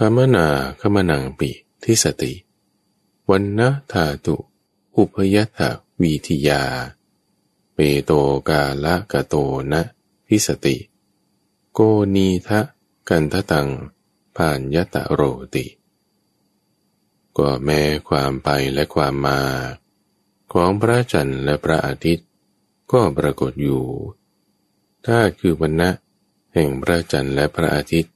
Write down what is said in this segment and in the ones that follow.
คามนาคมนังปิทิสติ วันนะธาตุ อุพยัตวีทิยา เปโตกาละกะโตนะทิสติ โกนีทะกันทะตังผ่านยตะโรติ ก็แม้ความไปและความมา ของพระจันทร์และพระอาทิตย์ ก็ปรากฏอยู่ถ้าคือวันนะแห่งพระจันทร์และพระอาทิตย์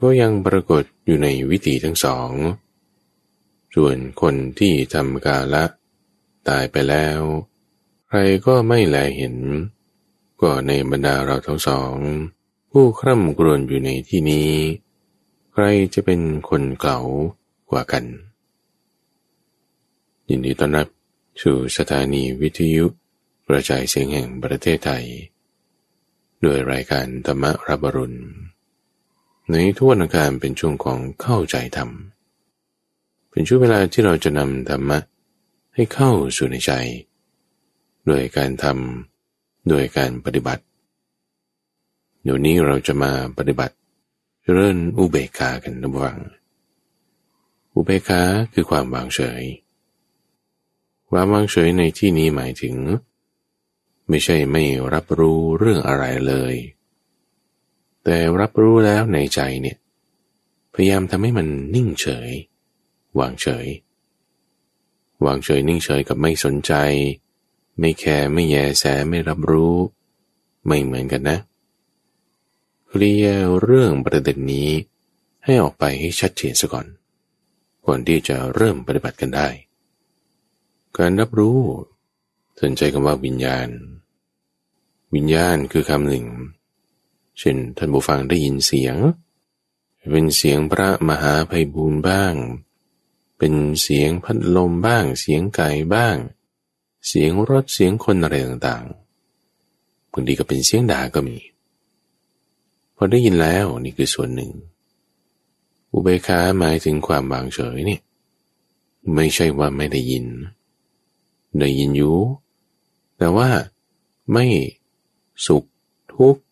ก็ยังปรากฏอยู่ในวิถีทั้งสอง ส่วนคนที่ทำกาละ ตายไปแล้ว ใครก็ไม่แลเห็น ก็ในบรรดาเราทั้งสอง ผู้คร่ำกรวนอยู่ในที่นี้ ใครจะเป็นคนเก่ากว่ากัน ยินดีต้อนรับสู่สถานีวิทยุกระจายเสียงแห่งประเทศไทยด้วยรายการธรรมรับรุณ ในทุกวันการเป็นช่วงของเข้าใจธรรม เป็นช่วงเวลาที่เราจะนำธรรมะให้เข้าสู่ในใจ โดยการทำโดยการปฏิบัติ เดี๋ยวนี้เราจะมาปฏิบัติเริ่นอุเบกขากันระวัง อุเบกขาคือความวางเฉย ความวางเฉยในที่นี้หมายถึง ไม่ใช่ไม่รับรู้เรื่องอะไรเลย แต่รับรู้แล้วในใจเนี่ย พยายามทำให้มันนิ่งเฉย วางเฉย วางเฉยนิ่งเฉยกับไม่สนใจ ไม่แคร์ไม่แยแสไม่รับรู้ ไม่เหมือนกันนะเคลียร์เรื่องประเด็นนี้ ให้ออกไปให้ชัดเจนซะก่อนก่อนที่จะเริ่มปฏิบัติกันได้ การรับรู้สนใจคำว่าวิญญาณ วิญญาณคือคำหนึ่ง เช่นท่านผู้ฟังได้ยินเสียง เป็นเสียงพระมหาภัยบูรณ์บ้าง เป็นเสียงพัดลมบ้าง เสียงไก่บ้าง เสียงรถเสียงคนอะไรต่างๆบางทีก็เป็นเสียงด่าก็มีพอได้ยินแล้วนี่คือส่วนหนึ่ง อุเบกขาหมายถึงความวางเฉยนี่ไม่ใช่ว่าไม่ได้ยิน ได้ยินอยู่ แต่ว่าไม่สุขทุกข์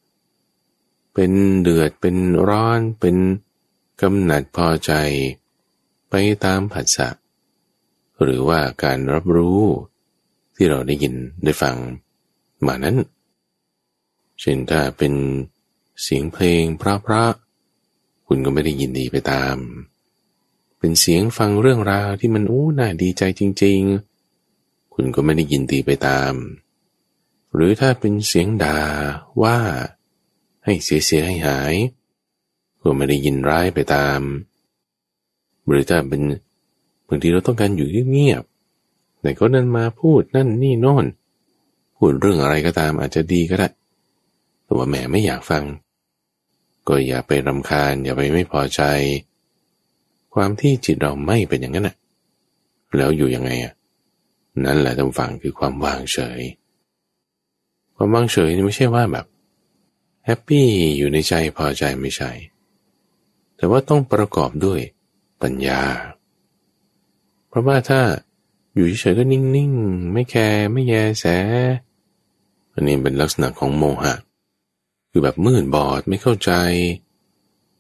เป็นเดือดเป็นร้อนเป็นกำหนัดพอใจ ไปตามผัสสะหรือว่าการรับรู้ที่เราได้ยินได้ฟังมานั้น เช่นถ้าเป็นเสียงเพลงเพระคุณก็ไม่ได้ยินดีไปตาม เป็นเสียงฟังเรื่องราวที่มันอู้น่าดีใจจริง ๆ คุณก็ไม่ได้ยินดีไปตาม หรือถ้าเป็นเสียงด่าว่า ให้เสียเสียให้หายก็ไม่ได้ยินร้ายไปตามหรือถ้าเป็นบางทีเราต้องการอยู่เงียบๆแต่ก็นั่นมาพูดนั่นนี่โน่นพูดเรื่องอะไรก็ตามอาจจะดีก็ได้ แต่ว่าแม่ไม่อยากฟัง ก็อย่าไปรำคาญ อย่าไปไม่พอใจ ความที่จิตเราไม่เป็นอย่างนั้นน่ะ แล้วอยู่ยังไงอะนั่นแหละต้องฟังคือความวางเฉย ความวางเฉยนี่ไม่ใช่ว่าแบบ แฮปปี้อยู่ในใจพอใจไม่ใช่ แต่ว่าต้องประกอบด้วยปัญญา เพราะว่าถ้าอยู่เฉยๆก็นิ่งๆ ไม่แคร์ไม่แยแส อันนี้เป็นลักษณะของโมหะ คือแบบมืดบอดไม่เข้าใจ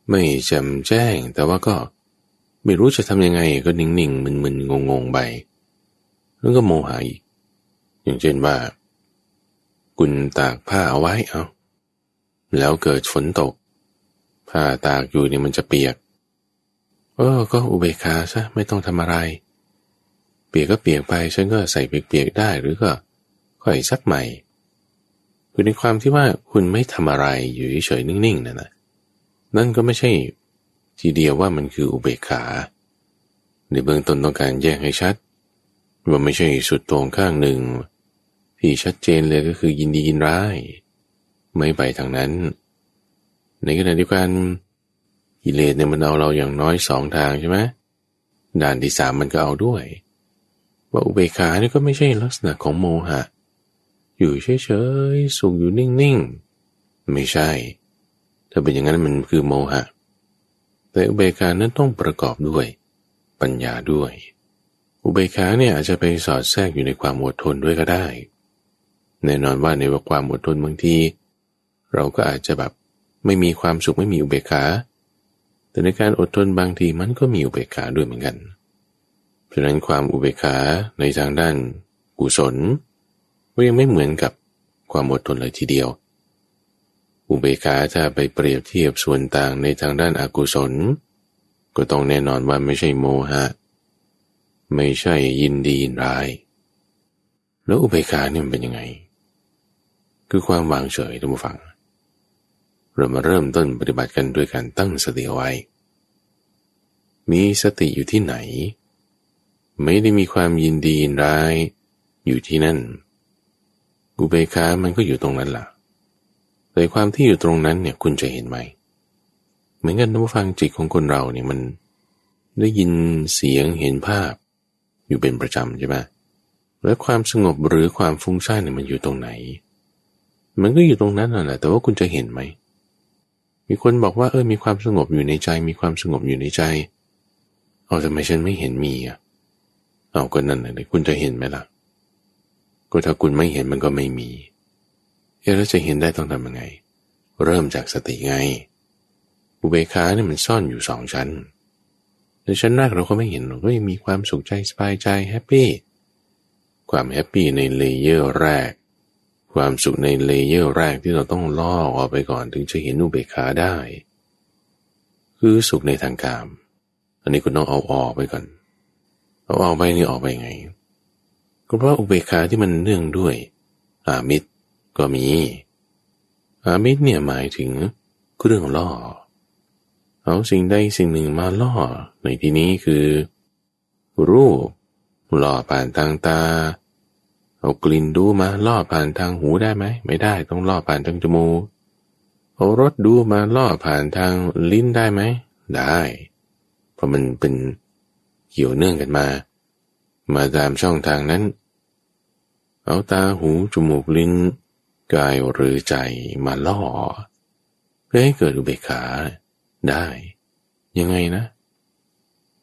ไม่แจ่มแจ้ง แต่ว่าก็ไม่รู้จะทำยังไงก็นิ่งๆ มึนๆ งงๆ ไปแล้วก็โมหะอีกอย่างเช่นว่า คุณตากผ้าเอาไว้เอา แล้วเกิดฝนตก ผ้าตากอยู่เนี่ยมันจะเปียก เออ ก็อุเบกขาซะไม่ต้องทำอะไร เปียกก็เปียกไปฉันก็ใส่เปียกๆได้หรือก็ค่อยซักใหม่คือในความที่ว่าคุณไม่ทำอะไรอยู่เฉยๆนิ่งๆนั่นนะนั่นก็ไม่ใช่ทีเดียวว่ามันคืออุเบกขาในเบื้องต้นต้องการแยกให้ชัด ว่าไม่ใช่สุดตรงข้างหนึ่ง ที่ชัดเจนเลยก็คือยินดียินร้าย ไม่ไปทางนั้น ในขณะเดียวกันกิเลสเนี่ยมันเอาเราอย่างน้อยสองทางใช่ไหมด่านที่สามมันก็เอาด้วย ว่าอุเบกขานี่ก็ไม่ใช่ลักษณะของโมหะ อยู่เฉยๆสุขอยู่นิ่งๆ ไม่ใช่ ถ้าเป็นอย่างนั้นมันคือโมหะ แต่อุเบกขานั้นต้องประกอบด้วย ปัญญาด้วย อุเบกขาเนี่ยอาจจะไปสอดแทรกอยู่ในความอดทนด้วยก็ได้ แน่นอนว่าในว่าความอดทนบางที เราก็อาจจะแบบไม่มีความสุขไม่มีอุเบกขา แต่ในการอดทนบางทีมันก็มีอุเบกขาด้วยเหมือนกัน เพราะนั้นความอุเบกขาในทางด้านกุศลก็ยังไม่เหมือนกับความอดทนเลยทีเดียว อุเบกขาถ้าไปเปรียบเทียบส่วนต่างในทางด้านอากุศล ก็ต้องแน่นอนว่าไม่ใช่โมหะ ไม่ใช่ยินดีร้าย แล้วอุเบกขาเนี่ยมันเป็นยังไง คือความวางเฉยท่านผู้ฟัง เรามาเริ่มต้นปฏิบัติกันด้วยการตั้งสติเอาไว้ มีสติอยู่ที่ไหน ไม่ได้มีความยินดีร้ายอยู่ที่นั่น อุเบกขามันก็อยู่ตรงนั้นล่ะ แต่ความที่อยู่ตรงนั้นเนี่ยคุณจะเห็นไหม เหมือนกันนะฟังจิตของคนเราเนี่ยมันได้ยินเสียงเห็นภาพ อยู่เป็นประจำใช่ไหมแล้วความสงบหรือความฟุ้งซ่านเนี่ยมันอยู่ตรงไหน มันก็อยู่ตรงนั้นแหละ แต่ว่าคุณจะเห็นไหม มีคนบอกว่าเออมีความสงบอยู่ในใจ มีความสงบอยู่ในใจเอาทำไมฉันไม่เห็นมีอะเอาก็นั่นแหละคุณจะเห็นไหมล่ะ ก็ถ้าคุณไม่เห็นมันก็ไม่มีเอแล้วจะเห็นได้ต้องทำยังไง เริ่มจากสติไง อุเบกขาเนี่ยมันซ่อนอยู่สองชั้นในชั้นแรกเราก็ไม่เห็นเราก็ยังมีความสุขใจสบายใจ happy ความ happy ใน layer แรก ความสุขใน layer แรกที่เราต้องลอกออกไปก่อนถึงจะเห็นอุเบกขาได้ คือสุขในทางกาม อันนี้คุณต้องเอาออกไปก่อน เอาออกไปนี่ออกไปไง ก็เพราะอุเบกขาที่มันเนื่องด้วย อามิตรก็มี อามิตรเนี่ยหมายถึงเครื่องล่อ เอาสิ่งใดสิ่งหนึ่งมาล่อในที่นี้คือ รูปล่อผ่านทางตา เอากลิ่นดูมาล่อผ่านทางหูได้ไหม ไม่ได้ต้องล่อผ่านทางจมูกเอารสดูมาล่อผ่านทางลิ้นได้ไหม ได้ เพราะมันเป็นเกี่ยวเนื่องกันมา มาตามช่องทางนั้น เอาตาหูจมูกลิ้น กายหรือใจมาล่อ เพื่อให้เกิดอุเบกขาได้ ยังไงนะ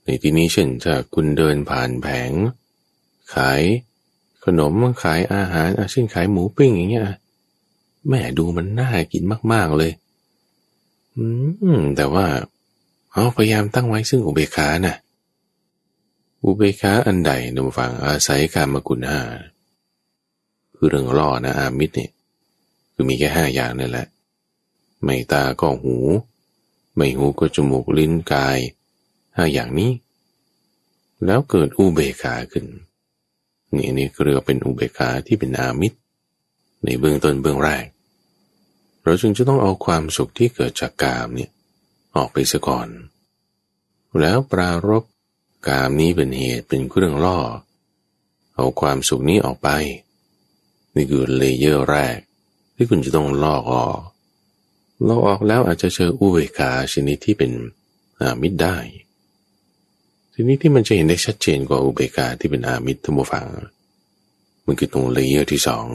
ในที่นี้เช่นถ้าคุณเดินผ่านแผง ขาย ขนมขายอาหารเช่นขายหมูปิ้งอย่างเงี้ยแม่ดูมันน่ากินมาก ๆเลย อืม แต่ว่าเอาพยายามตั้งไว้ซึ่งอุเบกขานะ่ะอุเบกขาอันใดนุ่มฟังอาศัยการมกุณห้าคือเรื่องล่อนะอามิตรเนี่ยคือมีแค่ห้าอย่างนั่นแหละ ไม่ตาก็หู ไม่หูก็จมูกลิ้นกายห้าอย่างนี้ แล้วเกิดอุเบกขาขึ้น นี่นี่เรียกเป็นอุเบกขาที่เป็นอามิตร ในเบื้องต้นเบื้องแรก เราจึงจะต้องเอาความสุขที่เกิดจากกามเนี่ยออกไปซะก่อน แล้วปรารบกามนี้เป็นเหตุเป็นเครื่องล่อ เอาความสุขนี้ออกไป นี่คือเลเยอร์แรก ที่คุณจะต้องลอกออกลอกออกแล้วอาจจะเจออุเบกขาชนิดที่เป็นอามิตรได้ ทีนี้ที่มันจะเห็นได้ชัดเจนกว่าอุเบกขาที่เป็นอามิตรธรรมฟังมันคือตรง layer ที่สอง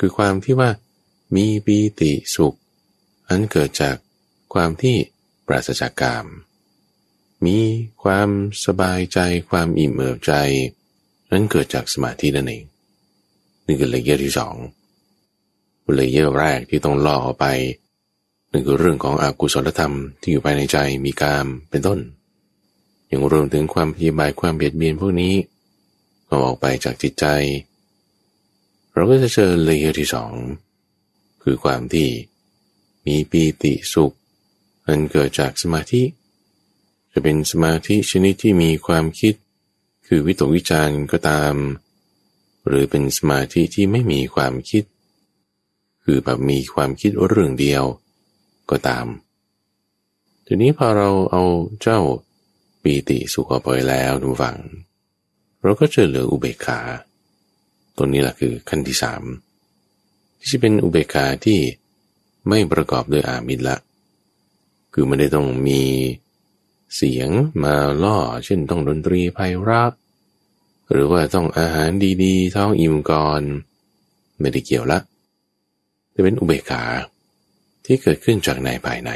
คือความที่ว่ามีปีติสุข อันเกิดจากความที่ปราศจากกาม มีความสบายใจความอิ่มเอิบใจ นั้นเกิดจากสมาธินั่นเองนี่คือ layer ที่สอง layer แรกที่ต้องลอกออกไปนั่นคือเรื่องของอกุศลธรรมที่อยู่ภายในใจมีกามเป็นต้น ยังรวมถึงความพยาบายความเบียดเบียนพวกนี้ก็ออกไปจากจิตใจ เราก็จะเจอ layer ที่สองคือความที่มีปีติสุข อันเกิดจากสมาธิ จะเป็นสมาธิชนิดที่มีความคิด คือวิตกวิจารณ์ก็ตาม หรือเป็นสมาธิที่ไม่มีความคิด คือแบบมีความคิดเรื่องเดียวก็ตาม ทีนี้พอเราเอาเจ้า ปีติสุขไปแล้วทุกฝัง เราก็จะเหลืออุเบกขา ตัวนี้แหละคือขั้นที่สามที่จะเป็นอุเบกขาที่ไม่ประกอบด้วยอามิตรละ คือไม่ได้ต้องมีเสียงมาล่อ เช่นต้องดนตรีไพเราะหรือว่าต้องอาหารดีๆท้องอิ่มก่อน ไม่ได้เกี่ยวละจะเป็นอุเบกขาที่เกิดขึ้นจากในภายใน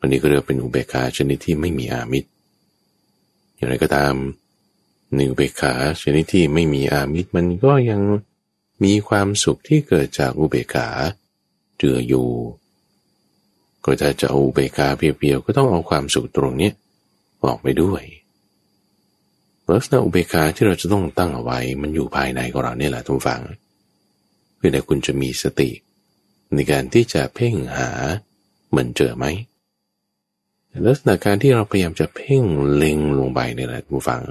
อันนี้ก็เรียกเป็นอุเบกขาชนิดที่ไม่มีอามิตร อย่างไรก็ตามหนึ่งเบกขาชนิดที่ไม่มีอามิตรมันก็ยังมีความสุขที่เกิดจากอุเบกขาเจืออยู่ ก็จะจะเอาเบกขาเพียวๆก็ต้องเอาความสุขตรงนี้ออกไปด้วยลักษณะอุเบกขาที่เราจะต้องตั้งเอาไว้ มันอยู่ภายในของเราเนี่ยแหละทุกฝังเพื่อให้คุณจะมีสติ ในการที่จะเพ่งหาเหมือนเจอไหม ลักษณะการที่เราพยายามจะเพ่งเล็งลงไปเนี่ยแหละทุกฝัง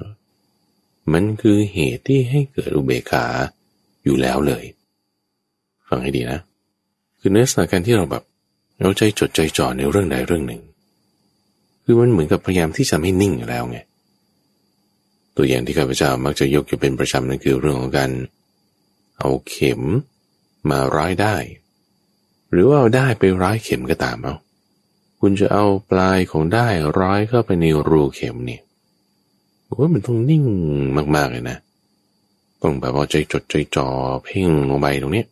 มันคือเหตุที่ให้เกิดอุเบกขาอยู่แล้วเลย ฟังให้ดีนะ คือลักษณะการที่เราแบบเราใจจดใจจ่อในเรื่องใดเรื่องหนึ่ง คือมันเหมือนกับพยายามที่จะไม่นิ่งอยู่แล้วไงตัวอย่างที่ข้าพเจ้ามักจะยกอยู่เป็นประจำนั่นคือเรื่องของการเอาเข็มมาร้อยได้ หรือว่าเอาได้ไปร้อยเข็มก็ตามเอา คุณจะเอาปลายของได้ร้อยเข้าไปในรูเข็มนี่ว่ามันต้องนิ่งมากๆเลยนะ ต้องแบบว่าใจจดใจจ่อเพ่งลงไปตรงนี้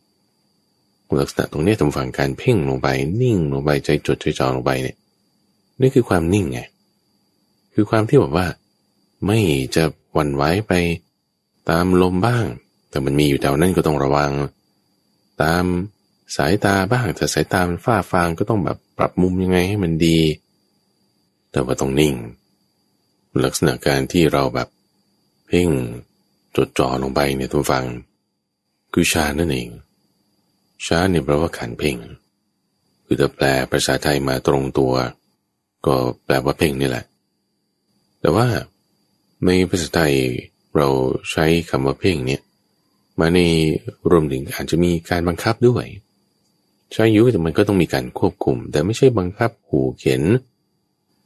ลักษณะตรงนี้ทำฝั่งการเพ่งลงไป นิ่งลงไปใจจดใจจ่อลงไปเนี่ย นี่คือความนิ่งไงคือความที่แบบว่า ไม่จะวันไหวไปตามลมบ้าง แต่มันมีอยู่แถวนั้นก็ต้องระวัง ตาม สายตาบ้างแต่สายตามันฝ้าฟางก็ต้องแบบปรับมุมยังไงให้มันดี แต่ว่าต้องนิ่ง ลักษณะการที่เราแบบเพ่งจดจ่อลงไปเนี่ยทุกฟัง คือชานั่นเองชาเนี่ยแปลว่าขันเพ่ง คือถ้าแปลภาษาไทยมาตรงตัว ก็แปลว่าเพ่งนี่แหละ แต่ว่าในภาษาไทยเราใช้คำว่าเพ่งเนี่ยมาในรวมถึงอาจจะมีการบังคับด้วย ใช้ยุแต่มันก็ต้องมีการควบคุม แต่ไม่ใช่บังคับหูเข็น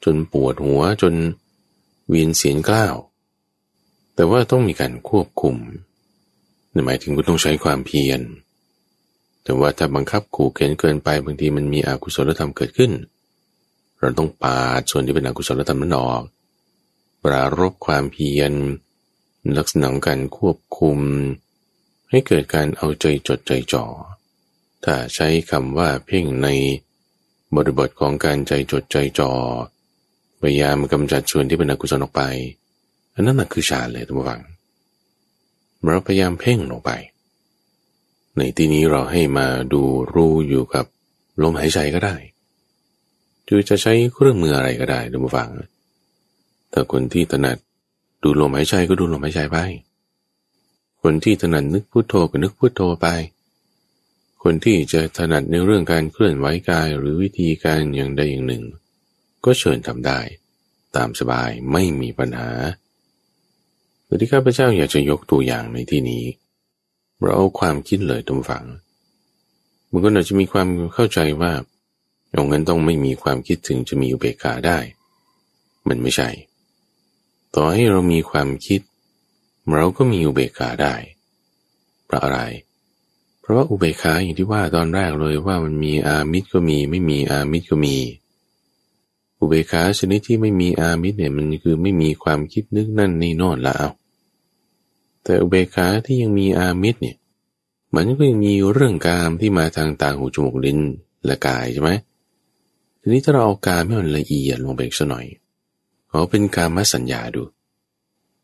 จนปวดหัวจนเวียนเสียงกล้าว แต่ว่าต้องมีการควบคุมหมายถึงคุณต้องใช้ความเพียร แต่ว่าถ้าบังคับขู่เข็นเกินไปบางทีมันมีอกุศลธรรมเกิดขึ้น เราต้องปาดส่วนที่เป็นอกุศลธรรมนั้นออก ปรารบความเพียร ลักษณะการควบคุม ให้เกิดการเอาใจจดใจจ่อ ถ้าใช้คำว่าเพ่งในบริบทของการใจจดใจจ่อพยายามกำจัดส่วนที่เป็นอกุศลออกไป อันนั้นคือฌานเลยทุกฝังเราพยายามเพ่งลงไป ในที่นี้เราให้มาดูรู้อยู่กับลมหายใจก็ได้คือจะใช้เครื่องมืออะไรก็ได้ทุกฝังถ้าคนที่ถนัดดูลมหายใจก็ดูลมหายใจไป คนที่ถนัดนึกพุโทโธก็นึกพุโทโธไป คนที่จะถนัดในเรื่องการเคลื่อนไหวกายหรือวิธีการอย่างใดอย่างหนึ่ง ก็เชิญทำได้ ตามสบายไม่มีปัญหาแต่ที่ข้าพเจ้าอยากจะยกตัวอย่างในที่นี้ เราเอาความคิดเลยตรงฝังบางคนอาจจะมีความเข้าใจว่าอย่างนั้นต้องไม่มีความคิดถึงจะมีอุเบกขาได้ มันไม่ใช่ ต่อให้เรามีความคิด เราก็มีอุเบกขาได้เพราะอะไร เพราะว่าอุเบกขาอย่างที่ว่าตอนแรกเลยว่ามันมีอามิตรก็มีไม่มีอามิตรก็มี อุเบกขาชนิดที่ไม่มีอามิตรเนี่ยมันคือไม่มีความคิดนึกนั่นนี่นอนละเอาแต่อุเบกขาที่ยังมีอามิตรเนี่ยมันก็ยังมีเรื่องกามที่มาทางตาหูจมูกลิ้นและกายใช่ไหมทีนี้ถ้าเราเอากามให้มันละเอียดลงไปอีกสักหน่อยขอเป็นการมสัญญาดู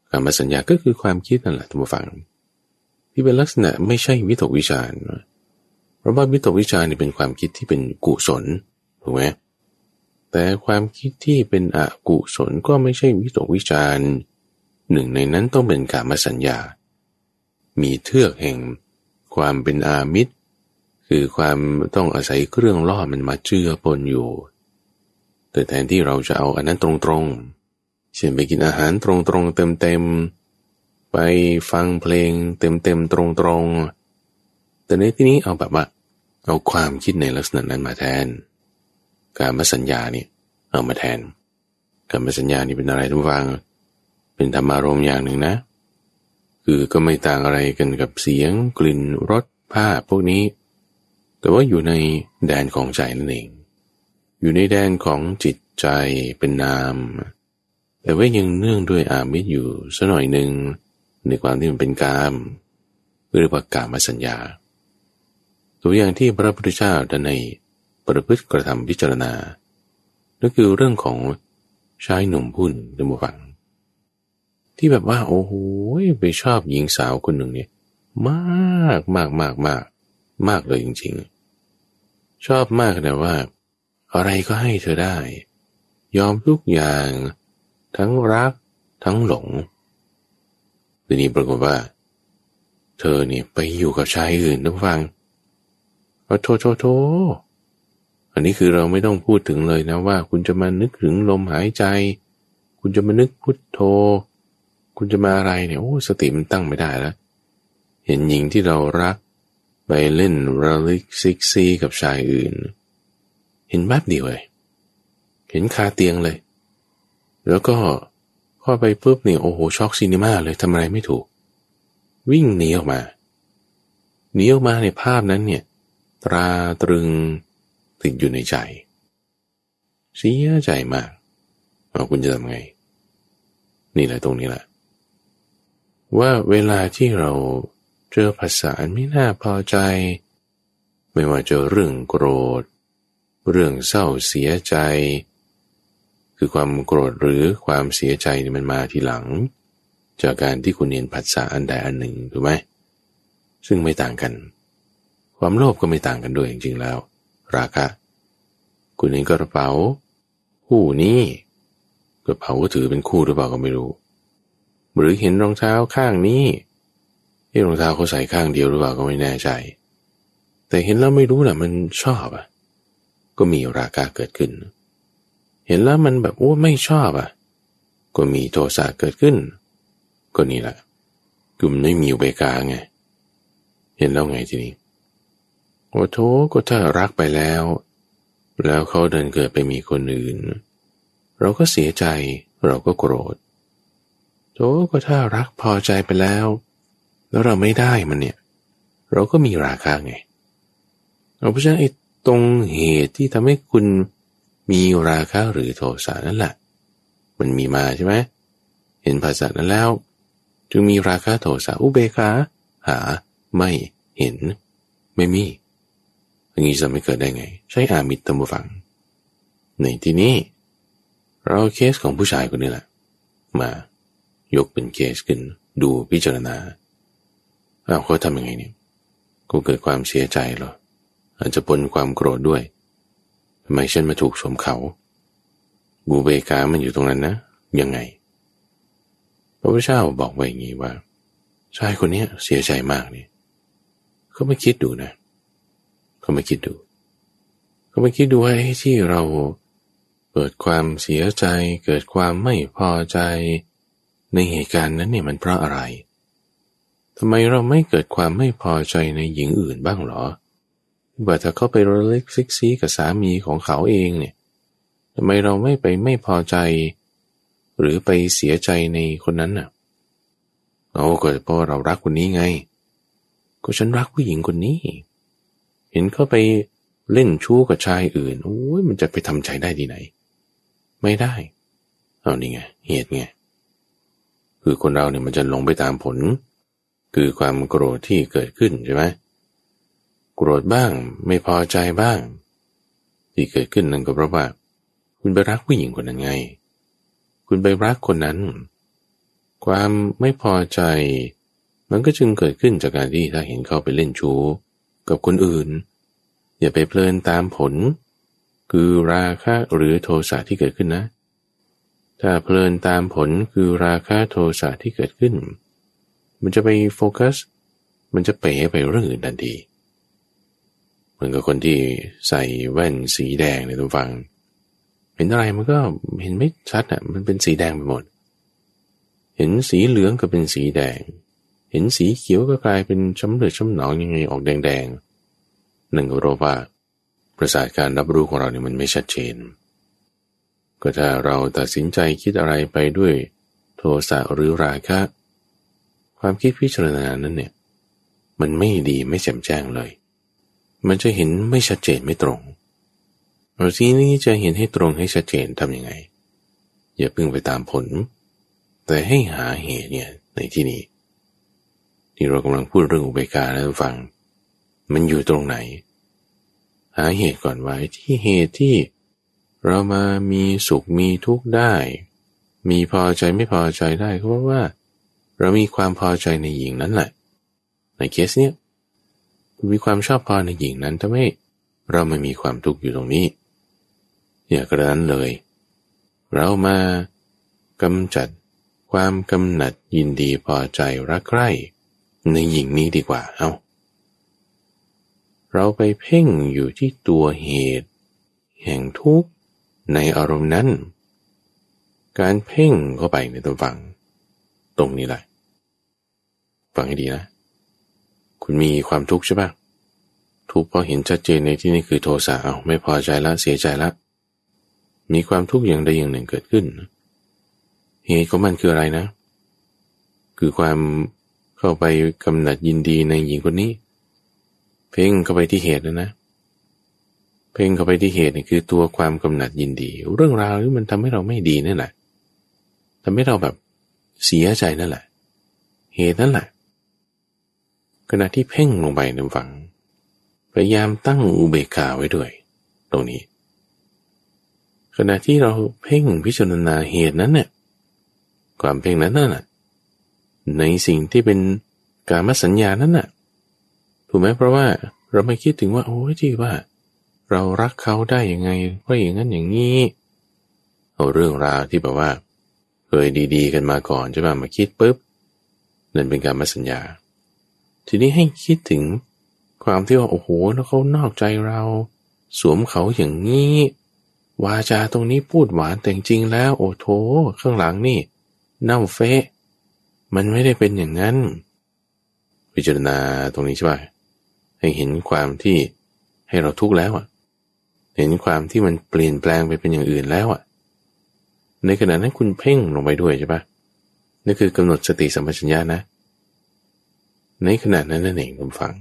การมสัญญาก็คือความคิดนั่นแหละท่านผู้ฟัง ที่เป็นลักษณะไม่ใช่วิตกวิจารเพราะว่าวิตกวิจารณ์เป็นความคิดที่เป็นกุศลถูกไหมแต่ความคิดที่เป็นอกุศลก็ไม่ใช่วิตกวิจารหนึ่งในนั้นต้องเป็นการมสัญญา มีเทือกแห่งความเป็นอามิตร คือความต้องอาศัยเครื่องล่อมันมาเจือปนอยู่ แต่แทนที่เราจะเอาอันนั้นตรงๆเช่นไปกินอาหารตรงๆเต็มๆ ไปฟังเพลงเต็มๆตรงๆ แต่ในที่นี้เอาแบบว่า เอาความคิดในลักษณะนั้นมาแทน การมสัญญานี่เอามาแทน การมสัญญานี่เป็นอะไรทุกฟัง เป็นธรรมารมอย่างหนึ่งนะ คือก็ไม่ต่างอะไรกันกับเสียงกลิ่นรสภาพพวกนี้ แต่ว่าอยู่ในแดนของใจนั่นเอง อยู่ในแดนของจิตใจเป็นนาม แต่ว่ายังเนื่องด้วยอามิตรอยู่สักหน่อยหนึ่ง ในความที่มันเป็นกามเรียกว่ากามสัญญา ตัวอย่างที่พระพุทธเจ้าดในประพฤติกระทำพิจารณานั่นคือเรื่องของชายหนุ่มพุ่นดมฟัง ที่แบบว่าโอ้โหไปชอบหญิงสาวคนหนึ่งเนี่ยมากมากมากมากมากเลยจริง ๆ ชอบมากแต่ว่า อะไรก็ให้เธอได้ ยอมทุกอย่าง ทั้งรัก ทั้งหลง ทีนี้ปรากฏว่า เธอเนี่ยไปอยู่กับชายอื่นทุกฟังโทโทโทอันนี้คือเราไม่ต้องพูดถึงเลยนะว่า คุณจะมานึกถึงลมหายใจ คุณจะมานึกพุทโธ คุณจะมาอะไรเนี่ยโอ้สติมันตั้งไม่ได้แล้วเห็นหญิงที่เรารักไปเล่นระลิกซิกซี่กับชายอื่น เห็นแป๊บเดียวเลย เห็นคาเตียงเลย แล้วก็ พอไปปุ๊บเนี่ยโอ้โหช็อกซีนีมาเลยทำอะไรไม่ถูก วิ่งหนีออกมาหนีออกมาในภาพนั้นเนี่ยตราตรึงติดอยู่ในใจเสียใจมากเอาคุณจะทำไง นี่แหละตรงนี้แหละ ว่าเวลาที่เราเจอภาษาไม่น่าพอใจ ไม่ว่าจะเรื่องโกรธ เรื่องเศร้าเสียใจ คือความโกรธหรือความเสียใจนี่มันมาทีหลัง จากการที่คุณเห็นภาษาอันใดอันหนึ่งถูกไหมซึ่งไม่ต่างกัน ความโลภก็ไม่ต่างกันด้วยจริงๆแล้ว ราคะ คุณเห็นกระเป๋า คู่นี้กระเป๋าก็ถือเป็นคู่หรือเปล่าก็ไม่รู้ หรือเห็นรองเท้าข้างนี้ที่รองเท้าเขาใส่ข้างเดียวหรือเปล่าก็ไม่แน่ใจ แต่เห็นแล้วไม่รู้แหละมันชอบอะก็มีราคะเกิดขึ้นเเห็นแล้วมันแบบโอ้ไม่ชอบอะ ก็มีโทสะเกิดขึ้น ก็นี่แหละกลุ่มไม่มีอุเบกาไง เห็นแล้วไงทีนี้โอ้โถก็ถ้ารักไปแล้ว แล้วเขาเดินเกิดไปมีคนอื่น เราก็เสียใจเราก็โกรธโถก็ถ้ารักพอใจไปแล้ว แล้วเราไม่ได้มันเนี่ย เราก็มีราคาไงเพราะฉะนั้นไอ้ตรงเหตุที่ทำให้คุณ มีราคาหรือโทสะนั่นแหละมันมีมาใช่ไหมเห็นภาษานั้นแล้ว จึงมีราคาโทสะอุเบกขาหาไม่เห็น ไม่มีอย่างนี้จะไม่เกิดได้ไง ใช้อามิตตมุฟัง ในที่นี้ เราเคสของผู้ชายคนนี้แหละ มายกเป็นเคสขึ้น ดูพิจารณาอ้าวเขาทำยังไงเนี่ยก็เกิดความเสียใจหรออาจจะปนความโกรธด้วย ทำไมฉันมาถูกชมเขาบูเบกามันอยู่ตรงนั้นนะ ยังไง พระพุทธเจ้าบอกไว้อย่างนี้ว่าชายคนนี้เสียใจมากเนี่ยเขาไม่คิดดูนะก็มาคิดดูก็มาคิดดูว่าที่เราเกิดความเสียใจ เกิดความไม่พอใจ ในเหตุการณ์นั้นเนี่ยมันเพราะอะไรทำไมเราไม่เกิดความไม่พอใจในหญิงอื่นบ้างหรอ ว่าถ้าเขาไปรเล็กซิกซีกับสามีของเขาเองเนี่ยทำไมเราไม่ไปไม่พอใจ หรือไปเสียใจในคนนั้นน่ะเอาก็เพราะเรารักคนนี้ไง ก็ฉันรักผู้หญิงคนนี้ เห็นเขาไปเล่นชู้กับชายอื่นโอ้ยมันจะไปทำใจได้ที่ไหน ไม่ได้ เอานี่ไงเหตุไงคือคนเราเนี่ยมันจะลงไปตามผล คือความโกรธที่เกิดขึ้นใช่ไหม โกรธบ้าง ไม่พอใจบ้าง ที่เกิดขึ้นนั่นก็เพราะว่า คุณไปรักผู้หญิงคนนั้นไง คุณไปรักคนนั้น ความไม่พอใจ มันก็จึงเกิดขึ้นจากการที่ถ้าเห็นเขาไปเล่นชู้ กับคนอื่น อย่าไปเพลินตามผล คือราคะหรือโทสะที่เกิดขึ้นนะ ถ้าเพลินตามผลคือราคะโทสะที่เกิดขึ้น มันจะไปโฟกัส มันจะเป๋ไปเรื่องอื่นทันที มือนกับคนที่ใส่แว่นสีแดงในตัวฟัง เห็นอะไรมันก็เห็นไม่ชัดอะ มันเป็นสีแดงไปหมด เห็นสีเหลืองก็เป็นสีแดง เห็นสีเขียวก็กลายเป็นช้ำเลือดช้ำหนองยังไงออกแดงๆหนึ่งก็เพราะว่าประสาทการรับรู้ของเราเนี่ยมันไม่ชัดเจน ก็ถ้าเราตัดสินใจคิดอะไรไปด้วยโทสะหรือราคะ ความคิดพิจารณานั้นเนี่ย มันไม่ดีไม่แจ่มแจ้งเลย มันจะเห็นไม่ชัดเจนไม่ตรงเราทีนี้จะเห็นให้ตรงให้ชัดเจนทำยังไง อย่าพึ่งไปตามผล แต่ให้หาเหตุเนี่ยในที่นี้ ที่เรากำลังพูดเรื่องอุเบกขาแล้วฟัง มันอยู่ตรงไหน หาเหตุก่อนไว้ที่เหตุที่เรามามีสุขมีทุกข์ได้ มีพอใจไม่พอใจได้เพราะว่า เรามีความพอใจในหญิงนั้นแหละในเคสเนี้ย มีความชอบพอในหญิงนั้นทำให้เราไม่มีความทุกข์อยู่ตรงนี้ อย่ากระนั้นเลย เรามากำจัดความกำหนัดยินดีพอใจรักใคร่ในหญิงนี้ดีกว่าเอาเราไปเพ่งอยู่ที่ตัวเหตุ แห่งทุกข์ในอารมณ์นั้น การเพ่งเข้าไปในตัวฝัง ตรงนี้แหละ ฟังให้ดีนะ คุณมีความทุกข์ใช่ปะทุกข์พอเห็นชัดเจนในที่นี้คือโทสะเอาไม่พอใจละเสียใจละ มีความทุกข์อย่างใดอย่างหนึ่งเกิดขึ้นเหตุของมันคืออะไรนะ คือความเข้าไปกำหนัดยินดีในหญิงคนนี้ เพ่งเข้าไปที่เหตุนะนะ เพ่งเข้าไปที่เหตุนี่คือตัวความกำหนัดยินดี เรื่องราวที่มันทำให้เราไม่ดีนั่นแหละทำให้เราแบบเสียใจนั่นแหละ เหตุนั่นแหละ ขณะที่เพ่งลงไปในฝัง พยายามตั้งอุเบกขาไว้ด้วย ตรงนี้ ขณะที่เราเพ่งพิจารณาเหตุนั้นเนี่ยความเพ่งนั้นน่ะ ในสิ่งที่เป็นการมสัญญานั้นน่ะ ถูกไหมเพราะว่าเราไม่คิดถึงว่า โอ้ยที่ว่า เรารักเขาได้ยังไงเพราะอย่างนั้นอย่างนี้เอาเรื่องราวที่แบบว่า เคยดี ๆ กันมาก่อนใช่ไหมมาคิดปุ๊บนั่นเป็นการมสัญญา ทีนี้ให้คิดถึงความที่ว่าโอ้โหแล้วเขานอกใจเรา สวมเขาอย่างนี้วาจาตรงนี้พูดหวานแต่จริงแล้ว โอ้โถข้างหลังนี่ เน่าเฟะ มันไม่ได้เป็นอย่างนั้น พิจารณาตรงนี้ใช่ไหมให้เห็นความที่ให้เราทุกข์แล้วอะ เห็นความที่มันเปลี่ยนแปลงไปเป็นอย่างอื่นแล้วอะ ในขณะนั้นคุณเพ่งลงไปด้วยใช่ปะนี่คือกำหนดสติสัมปชัญญะนะ ในขณะนั้นนั่นเองคุณฟัง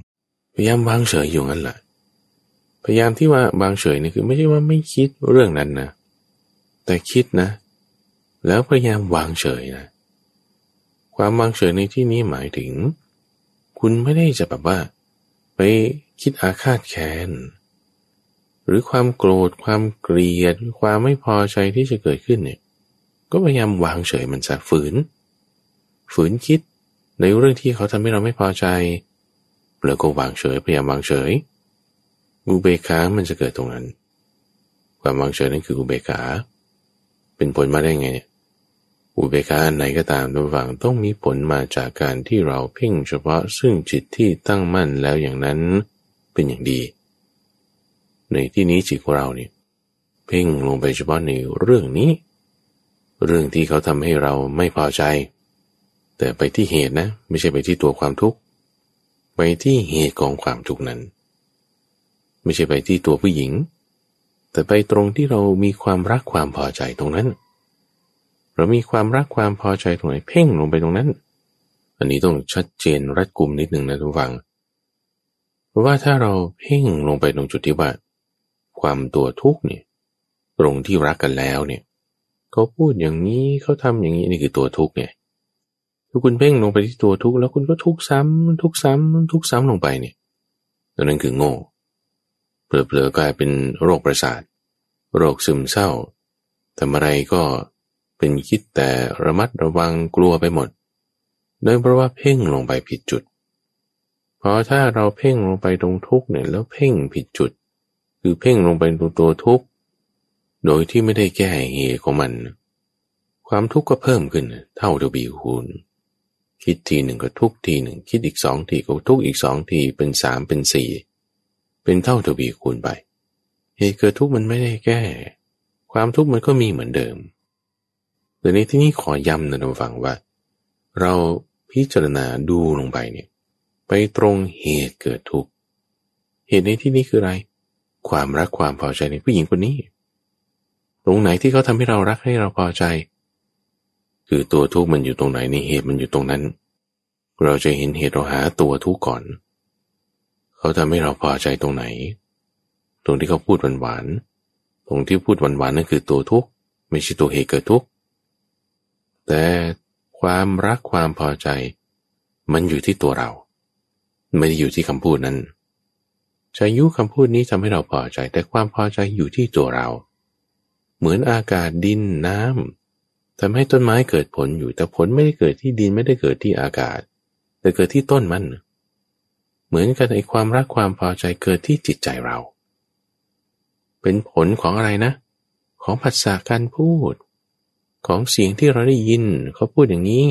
พยายามวางเฉยอยู่งั้นแหละพยายามที่ว่าวางเฉยนี่คือไม่ใช่ว่าไม่คิดเรื่องนั้นนะแต่คิดนะ แล้วพยายามวางเฉยนะ ความวางเฉยในที่นี้หมายถึง คุณไม่ได้จะแบบว่า ไปคิดอาฆาตแค้นหรือความโกรธความเกลียด ความไม่พอใจที่จะเกิดขึ้นเนี่ย ก็พยายามวางเฉยมันจะฝืน ฝืนคิด ในเรื่องที่เขาทำให้เราไม่พอใจแล้วก็วางเฉยพยายามวางเฉยอุเบกขามันจะเกิดตรงนั้น ความวางเฉยนั่นคืออุเบกขา เป็นผลมาได้ไงเนี่ยอุเบกขาไหนก็ตามทุกฝังต้องมีผลมาจากการที่เราเพ่งเฉพาะซึ่งจิตที่ตั้งมั่นแล้วอย่างนั้นเป็นอย่างดี ในที่นี้จิตของเราเนี่ยเพ่งลงไปเฉพาะในเรื่องนี้ เรื่องที่เขาทำให้เราไม่พอใจ แต่ไปที่เหตุนะ ไม่ใช่ไปที่ตัวความทุกข์ไปที่เหตุของความทุกข์นั้น ไม่ใช่ไปที่ตัวผู้หญิง แต่ไปตรงที่เรามีความรักความพอใจตรงนั้น เรามีความรักความพอใจตรงไหนเพ่งลงไปตรงนั้น อันนี้ต้องชัดเจนรัดกุมนิดหนึ่งนะทุกฝัง เพราะว่าถ้าเราเพ่งลงไปตรงจุดที่ว่า ความตัวทุกข์เนี่ยตรงที่รักกันแล้วเนี่ยเขาพูดอย่างนี้เขาทำอย่างนี้นี่คือตัวทุกข์ไง ถ้าคุณเพ่งลงไปที่ตัวทุกข์แล้วคุณก็ทุกข์ซ้ำทุกข์ซ้ำทุกข์ซ้ำลงไปเนี่ยตัวนั้นคือโง่เปลือๆกลายเป็นโรคประสาท โรคซึมเศร้าทำอะไรก็เป็นคิดแต่ระมัดระวังกลัวไปหมดเนื่องเพราะว่าเพ่งลงไปผิดจุด เพราะถ้าเราเพ่งลงไปตรงทุกเนี่ยแล้วเพ่งผิดจุด คือเพ่งลงไปตรงตัวทุกโดยที่ไม่ได้แก้เหตุของมัน ความทุกข์ก็เพิ่มขึ้นเท่าเดบีคูณ คิดทีหนึ่งก็ทุกทีหนึ่ง คิดอีกสองทีก็ทุกอีกสองทีเป็นสามเป็นสี่เป็นเท่าเดบีคูณไปเหตุเกิดทุกข์มันไม่ได้แก้ ความทุกข์มันก็มีเหมือนเดิมแต่ในที่นี้ขอย้ำนะท่านฟังว่า เราพิจารณาดูลงไปเนี่ยไปตรงเหตุเกิดทุกข์เหตุในที่นี้คืออะไร ความรักความพอใจในผู้หญิงคนนี้ ตรงไหนที่เขาทำให้เรารักให้เราพอใจ คือตัวทุกข์มันอยู่ตรงไหนในเหตุมันอยู่ตรงนั้น เราจะเห็นเหตุเราหาตัวทุกข์ก่อน เขาทำให้เราพอใจตรงไหน ตรงที่เขาพูดหวานๆตรงที่พูดหวานๆนั่นคือตัวทุกข์ไม่ใช่ตัวเหตุเกิดทุกข์แต่ความรักความพอใจ มันอยู่ที่ตัวเรา ไม่ได้อยู่ที่คำพูดนั้นใช้ยุคำพูดนี้ทำให้เราพอใจ แต่ความพอใจอยู่ที่ตัวเรา เหมือนอากาศดินน้ำ ทำให้ต้นไม้เกิดผลอยู่ แต่ผลไม่ได้เกิดที่ดินไม่ได้เกิดที่อากาศ แต่เกิดที่ต้นมัน เหมือนกันไอความรักความพอใจเกิดที่จิตใจเรา เป็นผลของอะไรนะ ของภาษาการพูด ของเสียงที่เราได้ยินเขาพูดอย่างนี้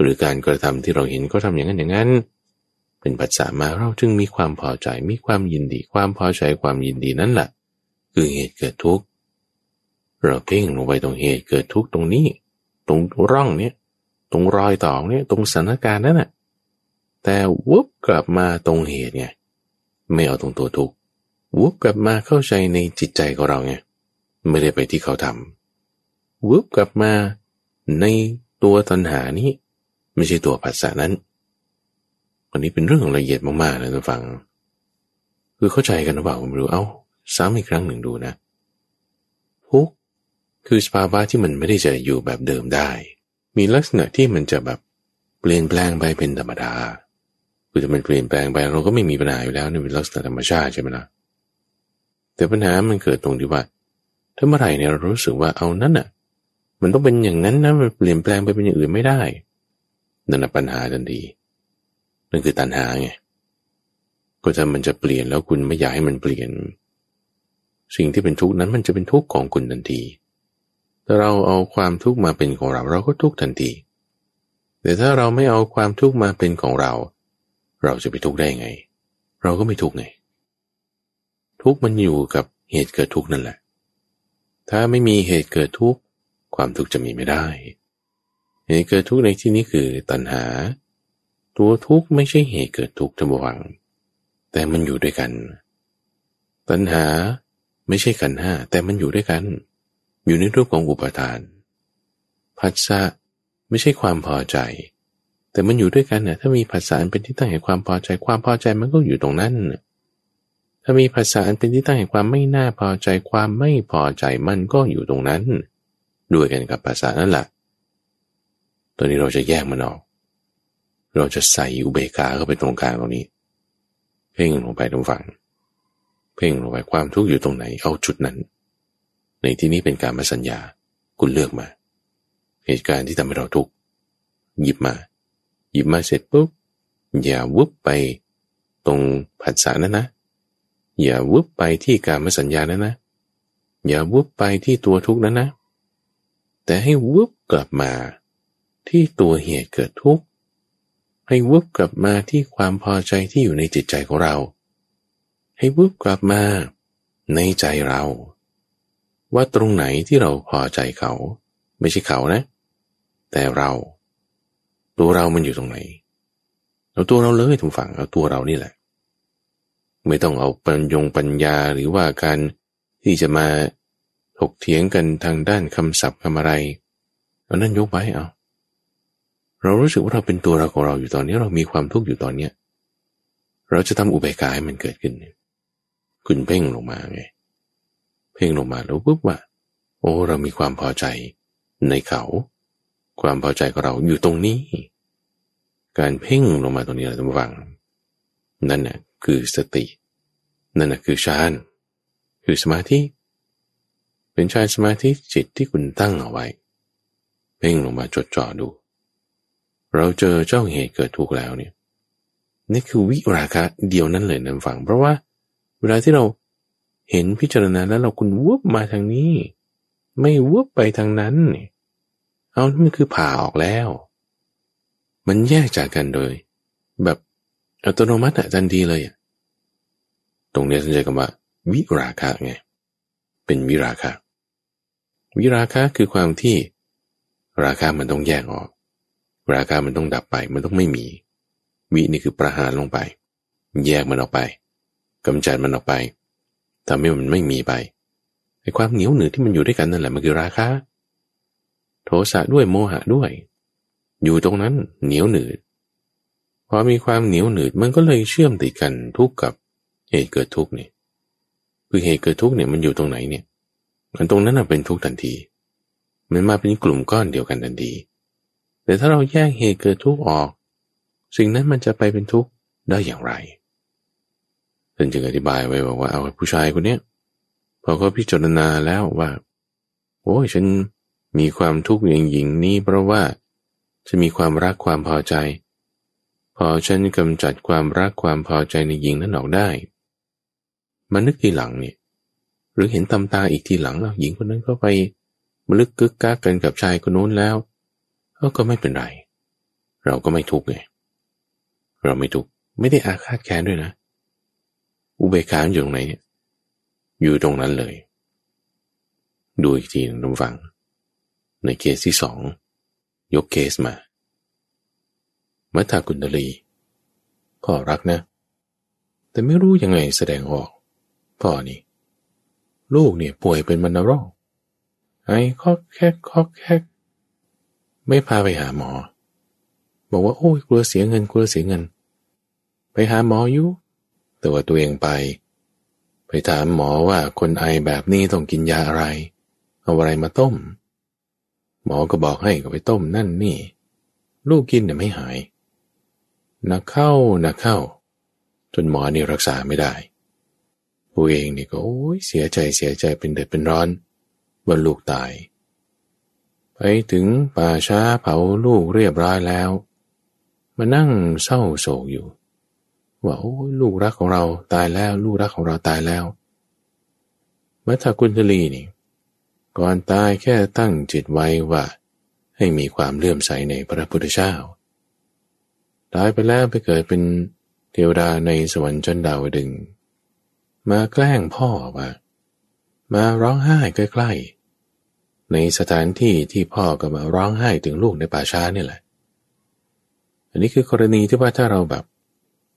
หรือการกระทำที่เราเห็นเขาทาอย่างนั้นอย่างนั้น เป็นภาษามาเราจึงมีความพอใจมีความยินดี ความพอใจความยินดีนั่นแหละคือเหตุเกิดทุกข์ เราเพ่งลงไปตรงเหตุเกิดทุกตรงนี้ ตรงร่องเนี้ยตรงรอยต่อเนี่ยตรงสถานการณ์นั่นแหะแต่วุบกลับมาตรงเหตุไงไม่เอาตรงตัวทุกวุบกลับมาเข้าใจในจิตใจของเราไงไม่ได้ไปที่เขาทำวุบกลับมาในตัวตัณหานี้ ไม่ใช่ตัวภาษานั้นวันนี้เป็นเรื่องละเอียดมากๆนะท่านฟัง คือเข้าใจกันหรือเปล่าไม่รู้เอา้าซ้ำอีกครั้งหนึ่งดูนะ คือสภาวะที่มันไม่ได้จะอยู่แบบเดิมได้ มีลักษณะที่มันจะแบบเปลี่ยนแปลงไปเป็นธรรมดาคือถ้ามันเปลี่ยนแปลงไปเราก็ไม่มีปัญหาอยู่แล้วนี่เป็นลักษณะธรรมชาติใช่ไหมล่ะแต่ปัญหามันเกิดตรงที่ว่าถ้าเมื่อไหร่เนี่ยเรารู้สึกว่าเอานั้นอะ มันต้องเป็นอย่างนั้นนะมันเปลี่ยนแปลงไปเป็นอย่างอื่นไม่ได้นั่นแหะปัญหาทันทีนั่นคือตัณหาไงก็จะมันจะเปลี่ยนแล้วคุณไม่อยากให้มันเปลี่ยน สิ่งที่เป็นทุกข์นั้นมันจะเป็นทุกข์ของคุณทันที เราเอาความทุกข์มาเป็นของเรา เราก็ทุกข์ทันที แต่ถ้าเราไม่เอาความทุกข์มาเป็นของเรา เราจะไปทุกข์ได้ไง เราก็ไม่ทุกข์ไง ทุกข์มันอยู่กับเหตุเกิดทุกข์นั่นแหละ ถ้าไม่มีเหตุเกิดทุกข์ความทุกข์จะมีไม่ได้ เหตุเกิดทุกข์ในที่นี้คือตัณหา ตัวทุกข์ไม่ใช่เหตุเกิดทุกข์ทั้งวัง แต่มันอยู่ด้วยกัน ตัณหาไม่ใช่ขันห้าแต่มันอยู่ด้วยกัน อยู่ในรูปของอุปทานผัสสะไม่ใช่ความพอใจ แต่มันอยู่ด้วยกันนี่ยถ้ามีผัสสะเป็นที่ตั้งแห่งความพอใจ ความพอใจมันก็อยู่ตรงนั้น ถ้ามีภาษาอันเป็นที่ตั้งแห่งความไม่น่าพอใจ ความไม่พอใจมันก็อยู่ตรงนั้น ด้วยกันกับภาษานั่นแหละตัวนี้เราจะแยกมันออก เราจะใส่อุเบกขาเข้าไปตรงกลางตรงนี้ เพ่งลงไปตรงฝั่ง เพ่งลงไปความทุกข์อยู่ตรงไหน เอาจุดนั้น ในที่นี้เป็นการมาสัญญา คุณเลือกมา เหตุการณ์ที่ทำให้เราทุกข์หยิบมา หยิบมาเสร็จปุ๊บอย่าวุบไปตรงผัสสะนั้นนะ อย่าวุบไปที่การมาสัญญานั้นนะ อย่าวุบไปที่ตัวทุกข์นั้นนะ แต่ให้วุบกลับมา ที่ตัวเหตุเกิดทุกข์ให้วุบกลับมาที่ความพอใจที่อยู่ในจิตใจของเรา ให้วุบกลับมาในใจเรา ว่าตรงไหนที่เราพอใจเขา ไม่ใช่เขานะ แต่เรา ตัวเรามันอยู่ตรงไหน เอาตัวเราเลยทุกฝั่งเอาตัวเรานี่แหละ ไม่ต้องเอาปัญญงปัญญาหรือว่าการที่จะมาถกเถียงกันทางด้านคำศัพท์คำอะไรเอานั่นยกไว้เอาเรารู้สึกว่าเราเป็นตัวเราของเราอยู่ตอนนี้เรามีความทุกข์อยู่ตอนเนี้ยเราจะทำอุเบกขาให้มันเกิดขึ้น คุณเพ่งลงมาไง เพ่งลงมาแล้วปุ๊บว่า โอ้เรามีความพอใจในเขา ความพอใจของเราอยู่ตรงนี้ การเพ่งลงมาตรงนี้เราต้องฟัง นั่นน่ะคือสติ นั่นแหะคือฌานคือสมาธิ เป็นฌานสมาธิจิตที่คุณตั้งเอาไว้ เพ่งลงมาจดจ่อดู เราเจอเจ้าเหตุเกิดทุกข์แล้วเนี่ยนี่คือวิราคะเดียวนั้นเลยนะฝัง เพราะว่า เวลาที่เรา เห็นพิจารณาแล้วเราคุณวุบมาทางนี้ ไม่วุบไปทางนั้น เอานี่มันคือผ่าออกแล้ว มันแยกจากกันโดย แบบอัตโนมัติทันทีเลย ตรงนี้สัญญาคำว่า วิราคะไง เป็นวิราคะ วิราคะคือความที่ ราคามันต้องแยกออก ราคามันต้องดับไป มันต้องไม่มี วินี่คือประหารลงไป แยกมันออกไปกำจัดมันออกไป ทำให้มันไม่มีไปไอ้ความเหนียวหนืดที่มันอยู่ด้วยกันนั่นแหละมันคือราคาโทสะด้วยโมหะด้วย อยู่ตรงนั้นเหนียวหนืดพอมีความเหนียวหนืดมันก็เลยเชื่อมติดกันทุกกับเหตุเกิดทุกเนี่ยคือเหตุเกิดทุกเนี่ยมันอยู่ตรงไหนเนี่ยมันตรงนั้นเป็นทุกทันที มันมาเป็นกลุ่มก้อนเดียวกันทันทีแต่ถ้าเราแยกเหตุเกิดทุกออก สิ่งนั้นมันจะไปเป็นทุกข์ได้อย่างไร ท่านจึงอธิบายไว้บอกว่าเอาผู้ชายคนเนี้ยพอเขาพิจารณาแล้วว่า โอ้ยฉันมีความทุกข์อย่างหญิงนี้ เพราะว่าจะมีความรักความพอใจ พอฉันกำจัดความรักความพอใจในหญิงนั้นออกได้มานึกทีหลังเนี่ยหรือเห็นตำตาอีกทีหลังแล้วหญิงคนนั้นก็ไปมลึกกึกกักกันกับชายคนนู้นแล้วก็ไม่เป็นไร เราก็ไม่ทุกข์ไงเราไม่ทุกข์ไม่ได้อาฆาตแค้นด้วยนะ อุเบกขาอยู่ตรงไหนเนี่ย อยู่ตรงนั้นเลย ดูอีกทีหนึ่งทุกฝัง ในเคสที่สองยกเคสมา มัทธากุณลีพ่อรักนะ แต่ไม่รู้ยังไงแสดงออก พ่อนี่ ลูกเนี่ยป่วยเป็นมณโรคไอ้คอกแคกคอกแคกไม่พาไปหาหมอ บอกว่าโอ้ยกลัวเสียเงินกลัวเสียเงิน ไปหาหมออยู่ ต่ว่าตัวเองไป ไปถามหมอว่าคนไอแบบนี้ต้องกินยาอะไร เอาอะไรมาต้ม หมอก็บอกให้ก็ไปต้มนั่นนี่ ลูกกินแต่ไม่หายนักเข้านักเข้า จนหมอนี่รักษาไม่ได้ตัวเองนี่ก็โอ้ยเสียใจเสียใจเป็นเดือดเป็นร้อนว่าลูกตาย ไปถึงป่าช้าเผาลูกเรียบร้อยแล้ว มานั่งเศร้าโศกอยู่ ว่าโอ้ยลูกรักของเราตายแล้ว ลูกรักของเราตายแล้วมัทกุลทลีนี่ ก่อนตายแค่ตั้งจิตไว้ว่า ให้มีความเลื่อมใสในพระพุทธเจ้าตายไปแล้วไปเกิดเป็นเทวดาในสวรรค์ชั้นดาวดึง มาแกล้งพ่อว่า มาร้องไห้ใกล้ๆในสถานที่ที่พ่อก็มาร้องไห้ถึงลูกในป่าช้านี่แหละ อันนี้คือกรณีที่ว่าถ้าเราแบบ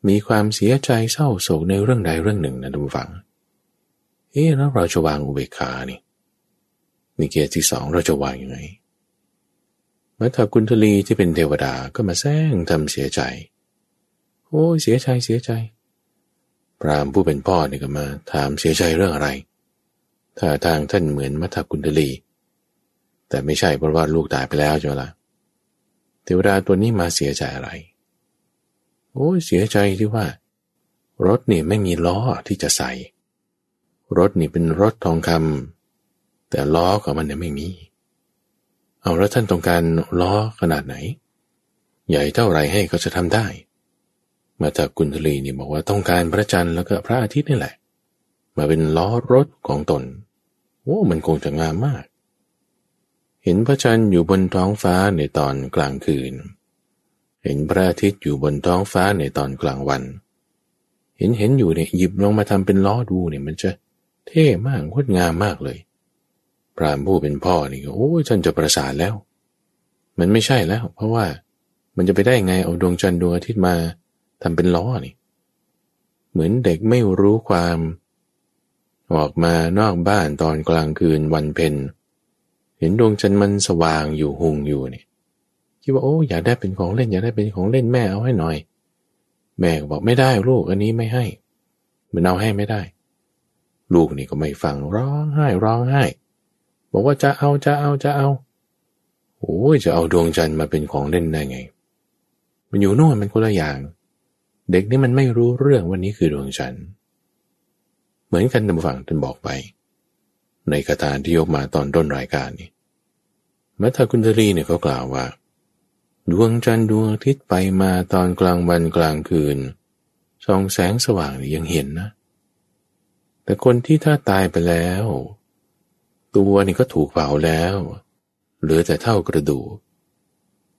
มีความเสียใจเศร้าโศกในเรื่องใดเรื่องหนึ่งนะทุกฝัง เอ๊ะแล้วเราจะวางอุเบกขานี่นี่เกียรติที่สองเราจะวางยังไงมัทธกุณทลีที่เป็นเทวดาก็มาแซงทำเสียใจ โอ้เสียใจเสียใจ พรามผู้เป็นพ่อเนี่ยก็มาถามเสียใจเรื่องอะไรถ้าทางท่านเหมือนมัทธกุณทลี แต่ไม่ใช่เพราะว่าลูกตายไปแล้วจ้ะละเทวดาตัวนี้มาเสียใจอะไร โอ้เสียใจที่ว่า รถนี่ไม่มีล้อที่จะใส่ รถนี่เป็นรถทองคำแต่ล้อของมันเนี่ยไม่มี เอาแล้วท่านต้องการล้อขนาดไหน ใหญ่เท่าไรให้ก็จะทำได้ มาจากกุณฑลีนี่บอกว่าต้องการพระจันทร์แล้วก็พระอาทิตย์นี่แหละ มาเป็นล้อรถของตนโอ้มันคงจะงามมาก เห็นพระจันทร์อยู่บนท้องฟ้าในตอนกลางคืนเเห็นพระอาทิตย์อยู่บนท้องฟ้าในตอนกลางวัน เห็นเห็นอยู่เนี่ยหยิบลงมาทำเป็นล้อดูเนี่ยมันจะเท่มากงดงามมากเลย พรามผู้เป็นพ่อนี่โอ้ยท่านจะประสานแล้ว มันไม่ใช่แล้ว เพราะว่ามันจะไปได้ไงเอาดวงจันทร์ดวงอาทิตย์มาทำเป็นล้อนี่ เหมือนเด็กไม่รู้ความ ออกมานอกบ้านตอนกลางคืนวันเพ็ญเห็นดวงจันทร์มันสว่างอยู่หุงอยู่เนี่ย คิดว่าโอ้อยากได้เป็นของเล่นอยากได้เป็นของเล่นแม่เอาให้หน่อย แม่บอกไม่ได้ลูกอันนี้ไม่ให้ มันเอาให้ไม่ได้ ลูกนี่ก็ไม่ฟังร้องไห้ร้องไห้ บอกว่าจะเอาจะเอาจะเอาโอ้ยจะเอาดวงจันทร์มาเป็นของเล่นได้ไง มันอยู่โน่นมันคนละอย่าง เด็กนี่มันไม่รู้เรื่องวันนี้คือดวงจันทร์เหมือนกันตามฝั่งท่านบอกไป ในคาถาที่ยกมาตอนต้นรายการนี้มัทธกุณฑลีเนี่ยเขากล่าวว่า ดวงจันทร์ดวงอาทิตย์ไปมาตอนกลางวันกลางคืนส่องแสงสว่างยังเห็นนะ แต่คนที่ถ้าตายไปแล้ว ตัวนี่ก็ถูกเผาแล้วเหลือแต่เท่ากระดูก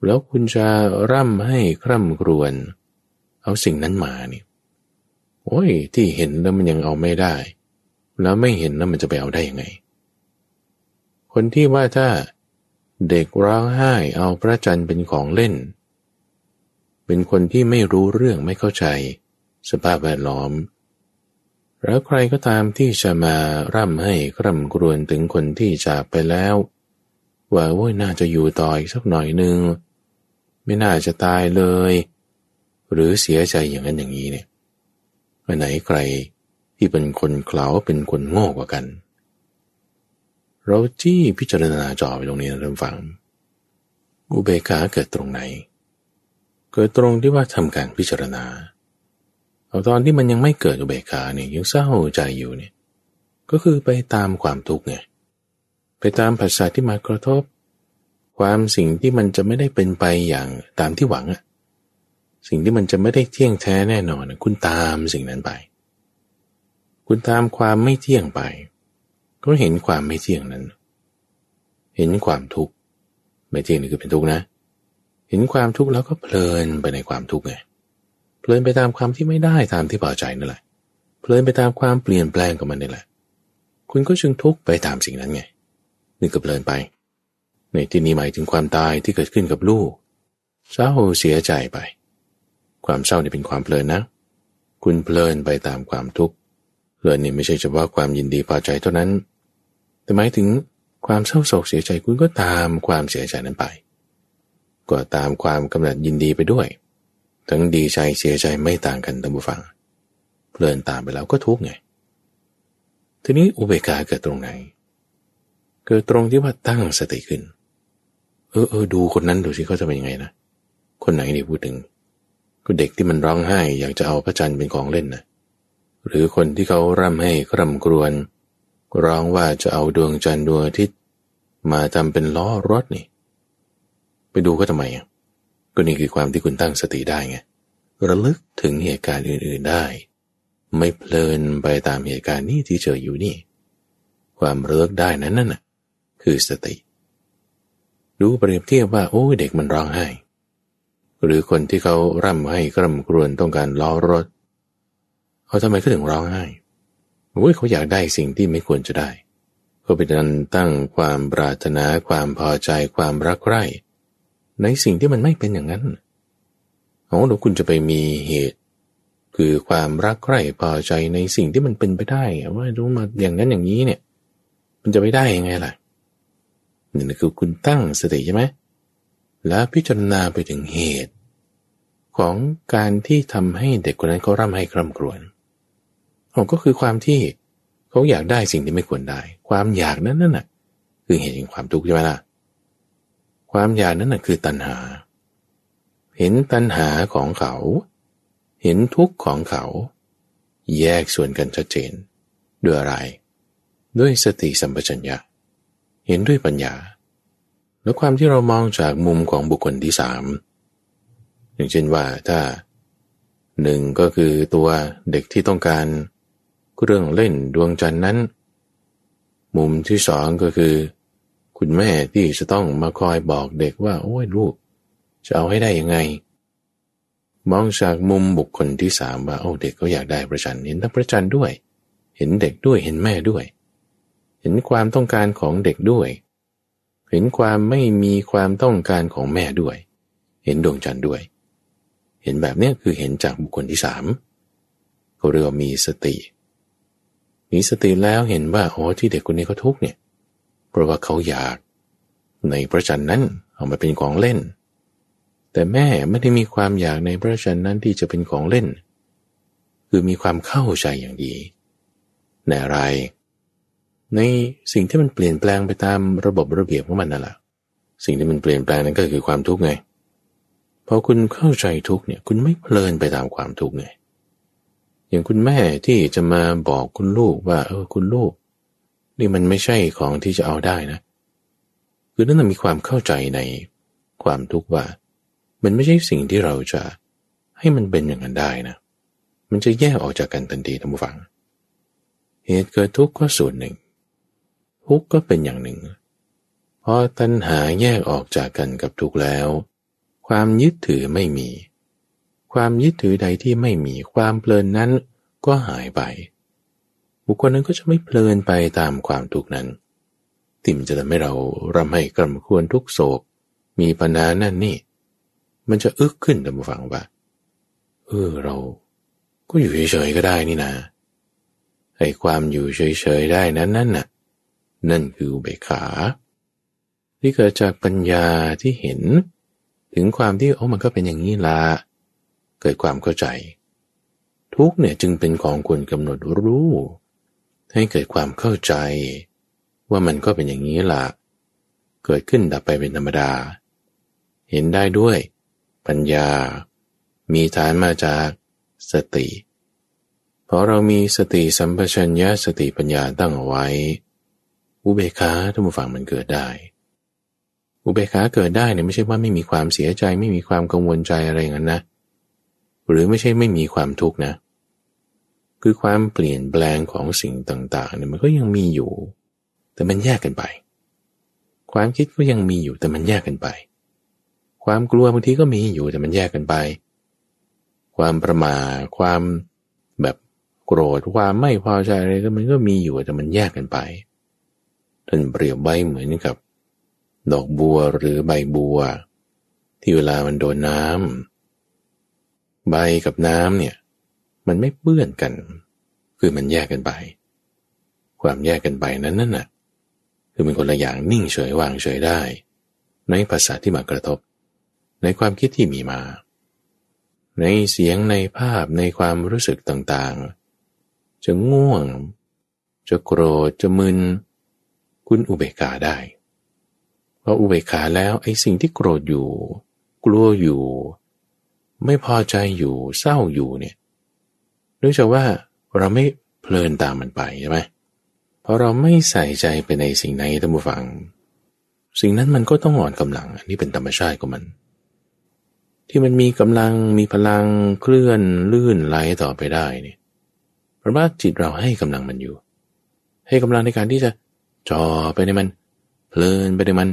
แล้วคุณจะร่ำให้คร่ำครวญเอาสิ่งนั้นมานี่โอ้ยที่เห็นแล้วมันยังเอาไม่ได้ แล้วไม่เห็นแล้วมันจะไปเอาได้ยังไง คนที่ว่าถ้า เด็กร้องไห้เอาพระจันทร์เป็นของเล่น เป็นคนที่ไม่รู้เรื่องไม่เข้าใจ สภาพแวดล้อม แล้วใครก็ตามที่จะมาร่ำให้คร่ำกรวนถึงคนที่จากไปแล้ว ว่าโอ้ยน่าจะอยู่ต่ออีกสักหน่อยหนึ่งไม่น่าจะตายเลย หรือเสียใจอย่างนั้นอย่างนี้เนี่ยอันไหนใครที่เป็นคนเขลาเป็นคนโง่กว่ากัน เราที่พิจารณาจอไปตรงนี้นะท่านฟัง อุเบกขาเกิดตรงไหน เกิดตรงที่ว่าทำการพิจารณาเอาตอนที่มันยังไม่เกิดอุเบกขาเนี่ยยังเศร้าใจอยู่เนี่ย ก็คือไปตามความทุกข์ไงไปตามภาษาที่มากระทบ ความสิ่งที่มันจะไม่ได้เป็นไปอย่างตามที่หวังอะสิ่งที่มันจะไม่ได้เที่ยงแท้แน่นอนคุณตามสิ่งนั้นไป คุณตามความไม่เที่ยงไป ก็เห็นความไม่เที่ยงนั้น เห็นความทุกข์ไม่เที่ยงนี่คือเป็นทุกข์นะ เห็นความทุกข์แล้วก็เพลินไปในความทุกข์ไงเพลินไปตามความที่ไม่ได้ตามที่พอใจนั่นแหละ เพลินไปตามความเปลี่ยนแปลงของมันนี่แหละ คุณก็จึงทุกข์ไปตามสิ่งนั้นไงนี่ก็เพลินไป ในที่นี้หมายถึงความตายที่เกิดขึ้นกับลูกเศร้าเสียใจไป ความเศร้านี่เป็นความเพลินนะ คุณเพลินไปตามความทุกข์เพลินนี่ไม่ใช่เฉพาะความยินดีพอใจเท่านั้น แต่หมายถึงความเศร้าโศกเสียใจคุณก็ตามความเสียใจนั้นไป ก็ตามความกำหนัดยินดีไปด้วย ทั้งดีใจเสียใจไม่ต่างกันท่านผู้ฟัง เพลินตามไปแล้วก็ทุกข์ไง ทีนี้อุเบกขาเกิดตรงไหน เกิดตรงที่ว่าตั้งสติขึ้น เออเออดูคนนั้นดูสิเขาจะเป็นยังไงนะ คนไหนนี่พูดถึงก็เด็กที่มันร้องไห้อยากจะเอาพระจันทร์เป็นของเล่นนะหรือคนที่เขาร่ำให้กร่ำกรวน ร้องว่าจะเอาดวงจันทร์ดวงอาทิตย์มาทำเป็นล้อรถนี่ ไปดูก็ทำไมอะก็นี่คือความที่คุณตั้งสติได้ไงระลึกถึงเหตุการณ์อื่น ๆได้ ไม่เพลินไปตามเหตุการณ์นี้ที่เจออยู่นี่ ความระลึกได้นั้นน่ะ คือสติ ดูเปรียบเทียบว่า โอ้เด็กมันร้องไห้ หรือคนที่เขาร่ำให้กร่ำกรวนต้องการล้อรถเขาทำไมเขาถึงร้องไห้ โอ้ยเขาอยากได้สิ่งที่ไม่ควรจะได้ ก็เป็นการตั้งความปรารถนาความพอใจความรักใคร่ในสิ่งที่มันไม่เป็นอย่างนั้นโอ้แล้วคุณจะไปมีเหตุ คือความรักใคร่พอใจในสิ่งที่มันเป็นไปได้ว่ารู้มาอย่างนั้นอย่างนี้เนี่ย มันจะไปได้ยังไงล่ะนี่คือคุณตั้งสติใช่ไหมแล้วพิจารณาไปถึงเหตุ ของการที่ทำให้เด็กคนนั้นเขาร่ำให้คร่ำครวญ ผมก็คือความที่เขาอยากได้สิ่งที่ไม่ควรได้ ความอยากนั้นนั่นน่ะ คือเหตุแห่งความทุกข์ใช่ไหมล่ะ ความอยากนั้นน่ะคือตัณหา เห็นตัณหาของเขา เห็นทุกข์ของเขา แยกส่วนกันชัดเจน ด้วยอะไร ด้วยสติสัมปชัญญะ เห็นด้วยปัญญา แล้วความที่เรามองจากมุมของบุคคลที่สามอย่างเช่นว่าถ้าหนึ่งก็คือตัวเด็กที่ต้องการ เรื่องเล่นดวงจันทร์นั้น มุมที่สองก็คือ คุณแม่ที่จะต้องมาคอยบอกเด็กว่า โอ้ยลูก จะเอาให้ได้ยังไง มองจากมุมบุคคลที่สามว่าโอ้เด็กก็อยากได้ประจันเห็นทั้งประจันด้วย เห็นเด็กด้วยเห็นแม่ด้วย เห็นความต้องการของเด็กด้วย เห็นความไม่มีความต้องการของแม่ด้วย เห็นดวงจันทร์ด้วย เห็นแบบนี้คือเห็นจากบุคคลที่สามเขาเรียกว่ามีสติ มีสติแล้วเห็นว่าโอ้ที่เด็กคนนี้เขาทุกเนี่ยเพราะว่าเขาอยากในพระจันทร์นั้นเอามาเป็นของเล่น แต่แม่ไม่ได้มีความอยากในพระจันทร์นั้นที่จะเป็นของเล่น คือมีความเข้าใจอย่างดีในอะไร ในสิ่งที่มันเปลี่ยนแปลงไปตามระบบระเบียบของมันนั่นแหละสิ่งที่มันเปลี่ยนแปลงนั้นก็คือความทุกข์ไงพอคุณเข้าใจทุกเนี่ย คุณไม่เพลินไปตามความทุกข์ไง อย่างคุณแม่ที่จะมาบอกคุณลูกว่า เออคุณลูก นี่มันไม่ใช่ของที่จะเอาได้นะ คือนั่นมีความเข้าใจในความทุกข์ว่า มันไม่ใช่สิ่งที่เราจะให้มันเป็นอย่างนั้นได้นะ มันจะแยกออกจากกันทันทีท่านผู้ฟัง เหตุเกิดทุกข์ก็ส่วนหนึ่ง ทุกข์ก็เป็นอย่างหนึ่ง พอตัณหาแยกออกจากกันกับทุกข์แล้ว ความยึดถือไม่มี ความยึดถือใดที่ไม่มีความเพลินนั้นก็หายไป บุคคลนั้นก็จะไม่เพลินไปตามความทุกข์นั้น ติมจะทำให้เรารำให้กำควรทุกโศก มีปัญหานั่นนี่ มันจะอึกขึ้นตามฟังว่าเออเรา ก็อยู่เฉยๆก็ได้นี่นะไอ้ความอยู่เฉยๆได้นั้นนั่นน่ะ นั่นคือเบขา ที่เกิดจากปัญญาที่เห็น ถึงความที่โอ้มันก็เป็นอย่างนี้ละ เกิดความเข้าใจ ทุกเนี่ยจึงเป็นของควรกำหนดรู้ ให้เกิดความเข้าใจ ว่ามันก็เป็นอย่างนี้ล่ะ เกิดขึ้นดับไปเป็นธรรมดา เห็นได้ด้วย ปัญญา มีฐานมาจากสติพอเรามีสติสัมปชัญญะสติปัญญาตั้งเอาไว้ อุเบกขาท่านผู้ฟังมันเกิดได้ อุเบกขาเกิดได้เนี่ยไม่ใช่ว่าไม่มีความเสียใจ ไม่มีความกังวลใจอะไรอย่างนั้นนะ หรือไม่ใช่ไม่มีความทุกข์นะ คือความเปลี่ยนแปลงของสิ่งต่างๆเนี่ยมันก็ยังมีอยู่ แต่มันแยกกันไป ความคิดก็ยังมีอยู่แต่มันแยกกันไป ความกลัวบางทีก็มีอยู่แต่มันแยกกันไป ความประมาทความแบบโกรธความไม่พอใจอะไรก็มันก็มีอยู่แต่มันแยกกันไปท่านเปรียบไว้เหมือนกับ ดอกบัวหรือใบบัว ที่เวลามันโดนน้ำ ใบกับน้ำเนี่ย มันไม่เปื้อนกัน คือมันแยกกันไป ความแยกกันไปนั้นนั่นน่ะ คือเป็นคนละอย่างนิ่งเฉยวางเฉยได้ ในภาษาที่มากระทบ ในความคิดที่มีมา ในเสียงในภาพในความรู้สึกต่างๆ จะง่วง จะโกรธจะมึน คุณอุเบกขาได้พออุเบกขาแล้วไอ้สิ่งที่โกรธอยู่ กลัวอยู่ ไม่พอใจอยู่เศร้าอยู่เนี่ยเนื่องจากว่าเราไม่เพลินตามมันไปใช่ไหมพอเราไม่ใส่ใจไปในสิ่งไหนท่านผู้ฟัง สิ่งนั้นมันก็ต้องอ่อนกำลังอันนี้เป็นธรรมชาติของมัน ที่มันมีกำลังมีพลังเคลื่อนลื่นไหลต่อไปได้เนี่ยเพราะว่าจิตเราให้กำลังมันอยู่ ให้กำลังในการที่จะจ่อไปในมัน เพลินไปในมัน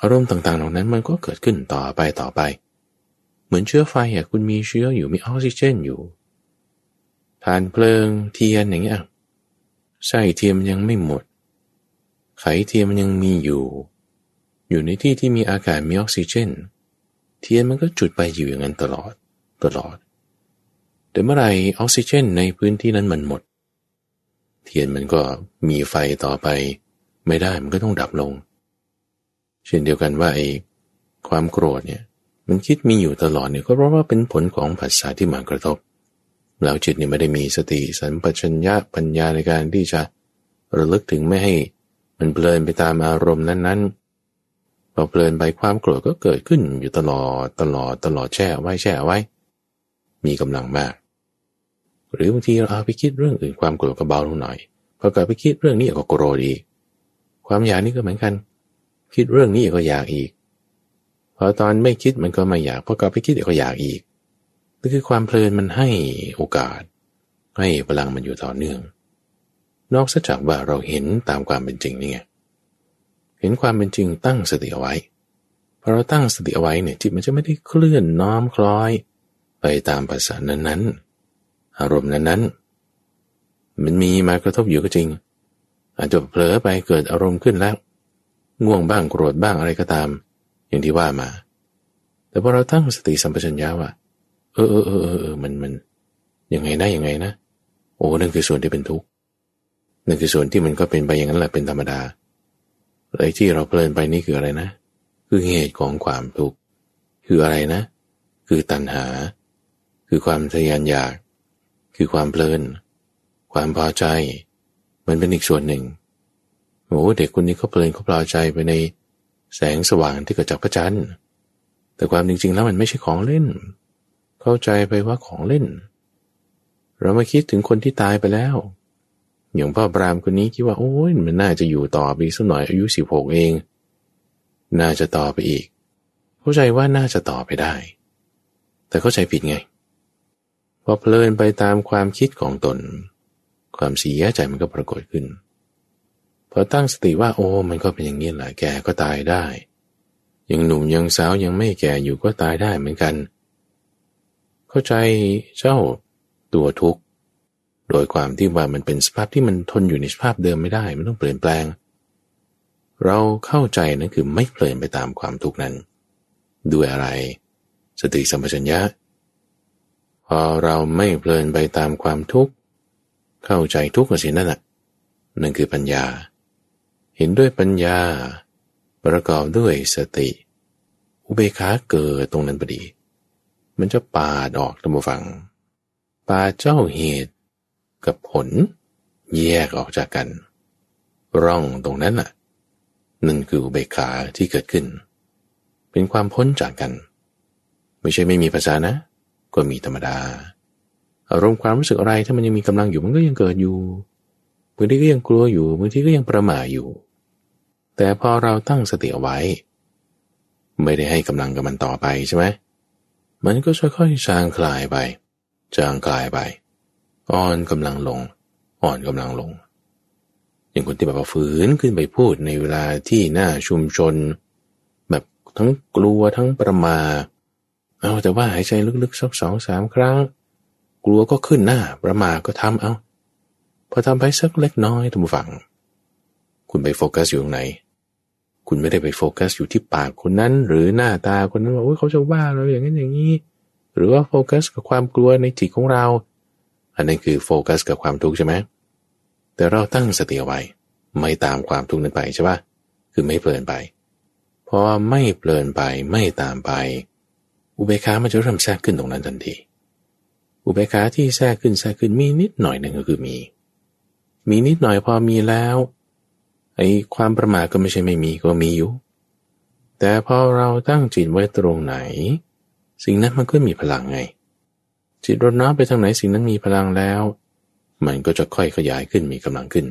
อารมณ์ต่างๆ เหล่านั้นมันก็เกิดขึ้นต่อไปต่อไป เหมือนเชื้อไฟอะคุณมีเชื้ออยู่มีออกซิเจนอยู่ทานเพลิงเทียนอย่างเงี้ยไส้เทียมยังไม่หมด ไขเทียมมันยังมีอยู่ อยู่ในที่ที่มีอากาศมีออกซิเจน เทียนมันก็จุดไปอยู่อย่างนั้นตลอดตลอด แต่เมื่อไรออกซิเจนในพื้นที่นั้นมันหมด เทียนมันก็มีไฟต่อไป ไม่ได้มันก็ต้องดับลง เช่นเดียวกันว่าไอ้ความโกรธเนี่ย มันคิดมีอยู่ตลอดเนี่ยก็เพราะว่าเป็นผลของภาษาที่มากระทบ แล้วจิตเนี่ยไม่ได้มีสติสัมปชัญญะปัญญาในการที่จะระลึกถึงไม่ให้ มันเพลินไปตามอารมณ์นั้นๆพอเพลินไปความโกรธก็เกิดขึ้นอยู่ตลอดตลอดตลอดแช่ไว้แช่ไว้ มีกำลังมาก หรือบางทีเราเอาไปคิดเรื่องอื่นความโกรธก็เบาลงหน่อยพอเกิดไปคิดเรื่องนี้ก็โกรธอีก ความอยากนี่ก็เหมือนกัน คิดเรื่องนี้ก็อยากอีก พอตอนไม่คิดมันก็ไม่อยากพอกลับไปคิดก็อยากอีกก็คือความเพลินมันให้โอกาส ให้พลังมันอยู่ต่อเนื่อง นอกจากว่าเราเห็นตามความเป็นจริงนี่ไงเห็นความเป็นจริงตั้งสติเอาไว้พอเราตั้งสติเอาไว้เนี่ยจิตมันจะไม่ได้เคลื่อนน้อมคล้อย ไปตามภาษานั้นๆ อารมณ์นั้นๆ มันมีมากระทบอยู่ก็จริง อาจจะเผลอไปเกิดอารมณ์ขึ้นแล้ว ง่วงบ้างโกรธบ้างอะไรก็ตาม อย่างที่ว่ามา แต่พอเราตั้งสติสัมปชัญญะว่าเออเออเออเออมันมันยังไงนะยังไงนะ โอ้นั่นคือส่วนที่เป็นทุกข์นั่นคือส่วนที่มันก็เป็นไปอย่างนั้นแหละเป็นธรรมดาอะไรที่เราเพลินไปนี่คืออะไรนะ คือเหตุของความทุกข์คืออะไรนะ คือตัณหา คือความทยานอยาก คือความเพลิน ความพอใจ มันเป็นอีกส่วนหนึ่งโอ้เด็กคนนี้เขาเพลินเขาพอใจไปใน แสงสว่างที่เกิดจากพระจันทร์ แต่ความจริง ๆ แล้วมันไม่ใช่ของเล่น เข้าใจไปว่าของเล่น เรามาคิดถึงคนที่ตายไปแล้ว อย่างพ่อบรามคนนี้คิดว่าโอ้ยมันน่าจะอยู่ต่อไปสักหน่อยอายุสิบหกเอง น่าจะต่อไปอีก เข้าใจว่าน่าจะต่อไปได้ แต่เข้าใจผิดไงพอเพลินไปตามความคิดของตน ความเสียใจมันก็ปรากฏขึ้น พอตั้งสติว่า โอ้มันก็เป็นอย่างนี้แหละแก่ก็ตายได้ ยังหนุ่มยังสาวยังไม่แก่อยู่ก็ตายได้เหมือนกัน เข้าใจเจ้าตัวทุกข์ โดยความที่ว่ามันเป็นสภาพที่มันทนอยู่ในสภาพเดิมไม่ได้ มันต้องเปลี่ยนแปลง เราเข้าใจนั่นคือไม่เปลี่ยนไปตามความทุกข์นั้น ด้วยอะไร สติสัมปชัญญะพอเราไม่เพลินไปตามความทุกข์ เข้าใจทุกข์สินั่นแหละนั่นคือปัญญา เห็นด้วยปัญญา ประกอบด้วยสติ อุเบกขาเกิดตรงนั้นพอดี มันจะปาดออกตัมฟัง ปาเจ้าเหตุกับผล แยกออกจากกัน ร่องตรงนั้นน่ะนั่นคืออุเบกขาที่เกิดขึ้น เป็นความพ้นจากกัน ไม่ใช่ไม่มีภาษานะ ก็มีธรรมดา อารมณ์ความรู้สึกอะไรถ้ามันยังมีกำลังอยู่มันก็ยังเกิดอยู่บางทีก็ยังกลัวอยู่บางทีก็ยังประมาอยู่ แต่พอเราตั้งสติเอาไว้ ไม่ได้ให้กำลังกับมันต่อไปใช่ไหมมันก็ค่อยๆจางคลายไป จางคลายไป อ่อนกำลังลง อ่อนกำลังลง อย่างคนที่แบบว่าฝืนขึ้นไปพูดในเวลาที่หน้าชุมชน แบบทั้งกลัวทั้งประมา เอาแต่ว่าหายใจลึกๆสักสองสามครั้ง กลัวก็ขึ้นหน้าประมาก็ทำเอาพอทำไปสักเล็กน้อยทุกฝังคุณไปโฟกัสอยู่ตรงไหน คุณไม่ได้ไปโฟกัสอยู่ที่ปากคนนั้น หรือหน้าตาคนนั้นว่าโอ้ยเขาจะว่าเราอย่างนั้นอย่างนี้ หรือว่าโฟกัสกับความกลัวในจิตของเรา อันนั้นคือโฟกัสกับความทุกข์ใช่ไหมแต่เราตั้งสติเอาไว้ ไม่ตามความทุกข์นั้นไปใช่ปะคือไม่เพลินไปพอไม่เพลินไปไม่ตามไป อุเบกขามันจะเริ่มแทรกขึ้นตรงนั้นทันทีอุเบกขาที่แทรกขึ้นแทรกขึ้นมีนิดหน่อยหนึ่งก็คือมี มีนิดหน่อยพอมีแล้ว ไอ้ความประมาทก็ไม่ใช่ไม่มีก็มีอยู่ แต่พอเราตั้งจิตไว้ตรงไหน สิ่งนั้นมันก็มีพลังไง จิตรดน้อมไปทางไหนสิ่งนั้นมีพลังแล้ว มันก็จะค่อยขยายขึ้นมีกำลังขึ้น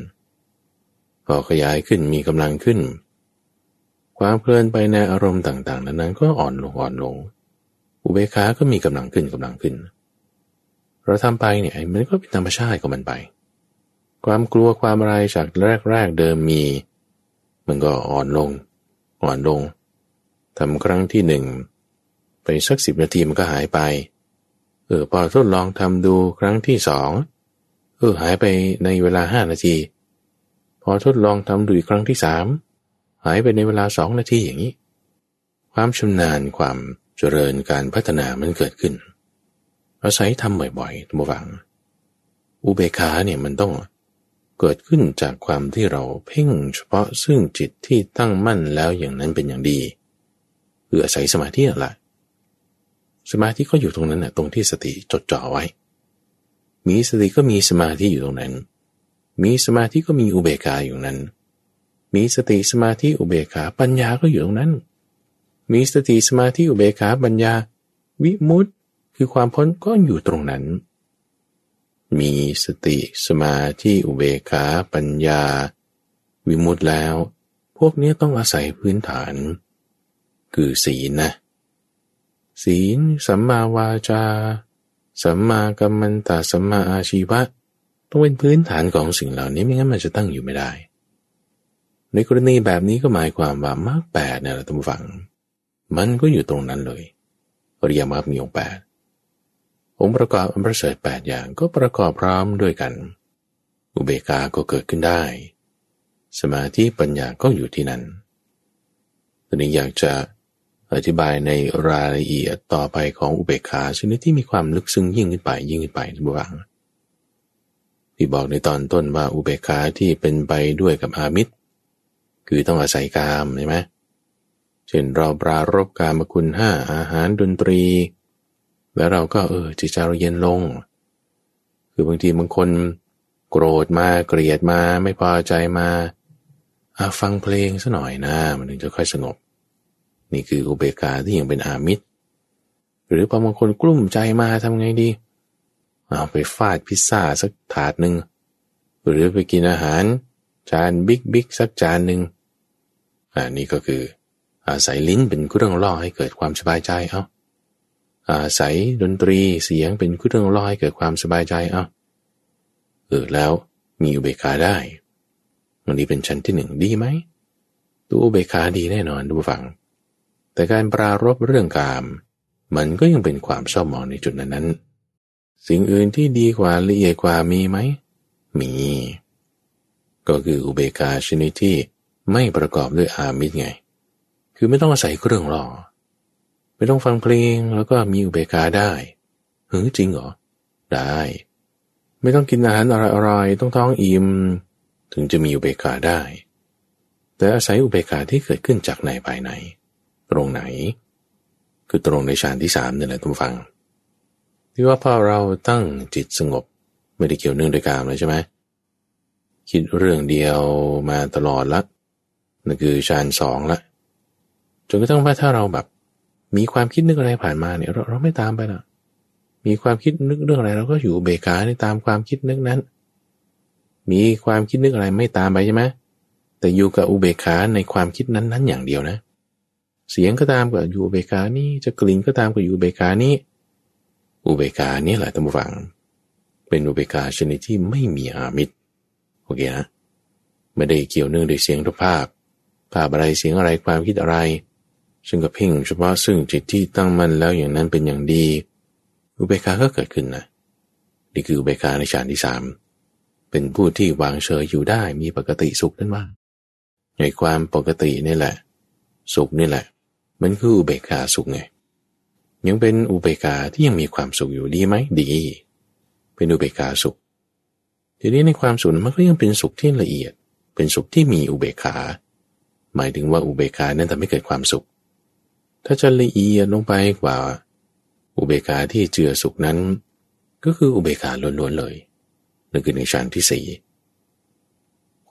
พอขยายขึ้นมีกำลังขึ้น ความเพลินไปในอารมณ์ต่าง ๆ นั้นก็อ่อนลงอ่อนลง อุเบกขาก็มีกำลังขึ้นกำลังขึ้น เราทำไปเนี่ยมันก็เป็นธรรมชาติของมันไป ความกลัวความอะไรจากแรกๆเดิมมี มันก็อ่อนลง อ่อนลงทำครั้งที่หนึ่งไปสักสิบนาทีมันก็หายไป เออพอทดลองทำดูครั้งที่สองเออหายไปในเวลาห้านาที พอทดลองทำดูอีกครั้งที่สามหายไปในเวลาสองนาทีอย่างนี้ ความชำนาญความเจริญการพัฒนามันเกิดขึ้น อาศัยทำบ่อยๆตัวฟัง อุเบกขาเนี่ยมันต้อง เกิดขึ้นจากความที่เราเพ่งเฉพาะซึ่งจิตที่ตั้งมั่นแล้วอย่างนั้นเป็นอย่างดีเพื่ออาศัยสมาธิอะไรสมาธิก็อยู่ตรงนั้นนะตรงที่สติจดจ่อไว้ มีสติก็มีสมาธิอยู่ตรงนั้น มีสมาธิก็มีอุเบกขาอยู่นั้น มีสติสมาธิอุเบกขาปัญญาก็อยู่ตรงนั้น มีสติสมาธิอุเบกขาปัญญา วิมุตติคือความพ้นก็อยู่ตรงนั้น มีสติสมาธิอุเบกขาปัญญา วิมุตติแล้ว พวกนี้ต้องอาศัยพื้นฐาน คือศีลนะศีลสัมมาวาจา สัมมากัมมันตาสัมมาอาชีวะ ต้องเป็นพื้นฐานของสิ่งเหล่านี้ไม่งั้นมันจะตั้งอยู่ไม่ได้ ในกรณีแบบนี้ก็หมายความว่ามากแปดเนี่ยท่านผู้ฟัง มันก็อยู่ตรงนั้นเลยอริยมรรคมีองแปด องค์ประกอบอันประเสริฐแปดอย่างก็ประกอบพร้อมด้วยกัน อุเบกขาก็เกิดขึ้นได้ สมาธิปัญญาก็อยู่ที่นั่นตอนนี้อยากจะอธิบายในรายละเอียดต่อไปของอุเบกขาชนิดที่มีความลึกซึ้งยิ่งขึ้นไปยิ่งขึ้นไปทุกวังที่บอกในตอนต้นว่าอุเบกขาที่เป็นไปด้วยกับอามิตร คือต้องอาศัยกามใช่ไหมเช่นเราปรารบกามคุณห้าอาหารดนตรี แล้วเราก็เออจิตใจเราเย็นลง คือบางทีบางคนโกรธมาเกลียดมาไม่พอใจมาฟังเพลงซะหน่อยนะมันถึงจะค่อยสงบ นี่คืออุเบกขาที่ยังเป็นอามิตร หรือพอบางคนกลุ้มใจมาทำไงดีเอาไปฟาดพิซซ่าสักถาดหนึ่งหรือไปกินอาหาร จานบิ๊กบิ๊กสักจานหนึ่งอันนี้ก็คืออาศัยลิ้นเป็นเครื่องล่อให้เกิดความสบายใจเอา อาศัยดนตรีเสียงเป็นเครื่องล่อให้เกิดความสบายใจเอาเออแล้วมีอุเบกขาได้อันนี้เป็นชั้นที่หนึ่งดีไหมตัวอุเบกขาดีแน่นอนดูฟัง แต่การปรารบเรื่องกาม มันก็ยังเป็นความชอบมองในจุดนั้นนั้น สิ่งอื่นที่ดีกว่าละเอียดกว่ามีไหม มี ก็คืออุเบกขาชนิดที่ไม่ประกอบด้วยอามิตรไง คือไม่ต้องอาศัยเครื่องรอ ไม่ต้องฟังเพลงแล้วก็มีอุเบกขาได้เฮ้ยจริงเหรอ ได้ ไม่ต้องกินอาหารอร่อยๆต้องท้องอิ่มถึงจะมีอุเบกขาได้ แต่อาศัยอุเบกขาที่เกิดขึ้นจากในภายใน ตรงไหน คือตรงในฌานที่สามนี่แหละทุกฟัง ที่ว่าพอเราตั้งจิตสงบไม่ได้เกี่ยวเนื่องด้วยกามเลยใช่ไหมคิดเรื่องเดียวมาตลอดละนั่นคือฌานสองละจนกระทั่งว่าถ้าเราแบบ มีความคิดนึกอะไรผ่านมาเนี่ยเราเราไม่ตามไปละมีความคิดนึกเรื่องอะไรเราก็อยู่เบกาในตามความคิดนึกนั้น มีความคิดนึกอะไรไม่ตามไปใช่ไหมแต่อยู่กับอุเบกขาในความคิดนั้นๆอย่างเดียวนะ เสียงก็ตามกับอยู่เบกานี่จะกลิ่นก็ตามกับอยู่เบกานี่อุเบกานี่แหละท่านผู้ฟัง เป็นอุเบกาชนิดที่ไม่มีอามิตรโอเคนะไม่ได้เกี่ยวเนื่องด้วยเสียงทุกภาพ ภาพอะไรเสียงอะไรความคิดอะไร ซึ่งก็เพ่งเฉพาะซึ่งจิตที่ตั้งมั่นแล้วอย่างนั้นเป็นอย่างดี อุเบกขาก็เกิดขึ้นนะนี่คืออุเบกขาในฌานที่สามเป็นผู้ที่วางเฉยอยู่ได้มีปกติสุขนั่นว่าในความปกตินี่แหละ สุขนี่แหละ มันคืออุเบกขาสุขไงยังเป็นอุเบกขาที่ยังมีความสุขอยู่ดีไหมดี เป็นอุเบกขาสุข ทีนี้ในความสุขมันก็ยังเป็นสุขที่ละเอียด เป็นสุขที่มีอุเบกขา หมายถึงว่าอุเบกขานั้นทำให้เกิดความสุข ถ้าจะละเอียดลงไปกว่า อุเบกขาที่เจือสุขนั้น ก็คืออุเบกขาล้วนๆเลยนั่นคือในฌานที่สี่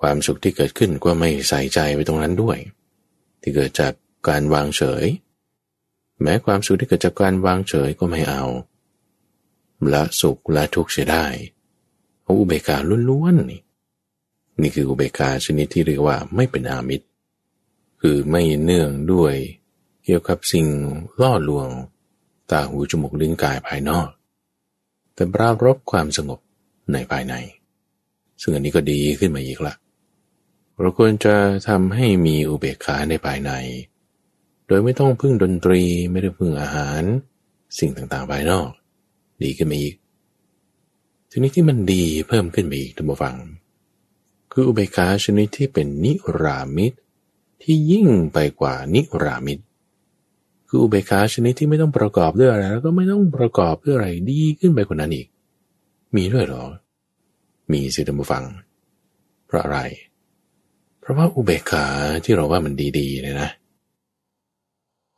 ความสุขที่เกิดขึ้นก็ไม่ใส่ใจไปตรงนั้นด้วย ที่เกิดจากการวางเฉย แม้ความสุขที่เกิดจากการวางเฉยก็ไม่เอาละสุขละทุกข์เสียได้เอาอุเบกขาล้วนๆนี่นี่คืออุเบกขาชนิดที่เรียกว่าไม่เป็นอามิตร คือไม่เนื่องด้วย เกี่ยวกับสิ่งล่อลวง ตาหูจมูกลิ้นกายภายนอก แต่ปรารบความสงบในภายใน ซึ่งอันนี้ก็ดีขึ้นมาอีกละเราควรจะทำให้มีอุเบกขาในภายใน โดยไม่ต้องพึ่งดนตรีไม่ได้พึ่งอาหาร สิ่งต่างๆภายนอก ดีขึ้นมาอีก ทีนี้ที่มันดีเพิ่มขึ้นไปอีกท่านผู้ฟัง คืออุเบกขาชนิดที่เป็นนิรามิตที่ยิ่งไปกว่านิรามิต คืออุเบกขาชนิดที่ไม่ต้องประกอบด้วยอะไร แล้วก็ไม่ต้องประกอบด้วยอะไรดีขึ้นไปกว่านั้นอีก มีด้วยหรอ มีสิท่านผู้ฟัง เพราะอะไร เพราะว่าอุเบกขาที่เราว่ามันดีๆเนี่ยนะ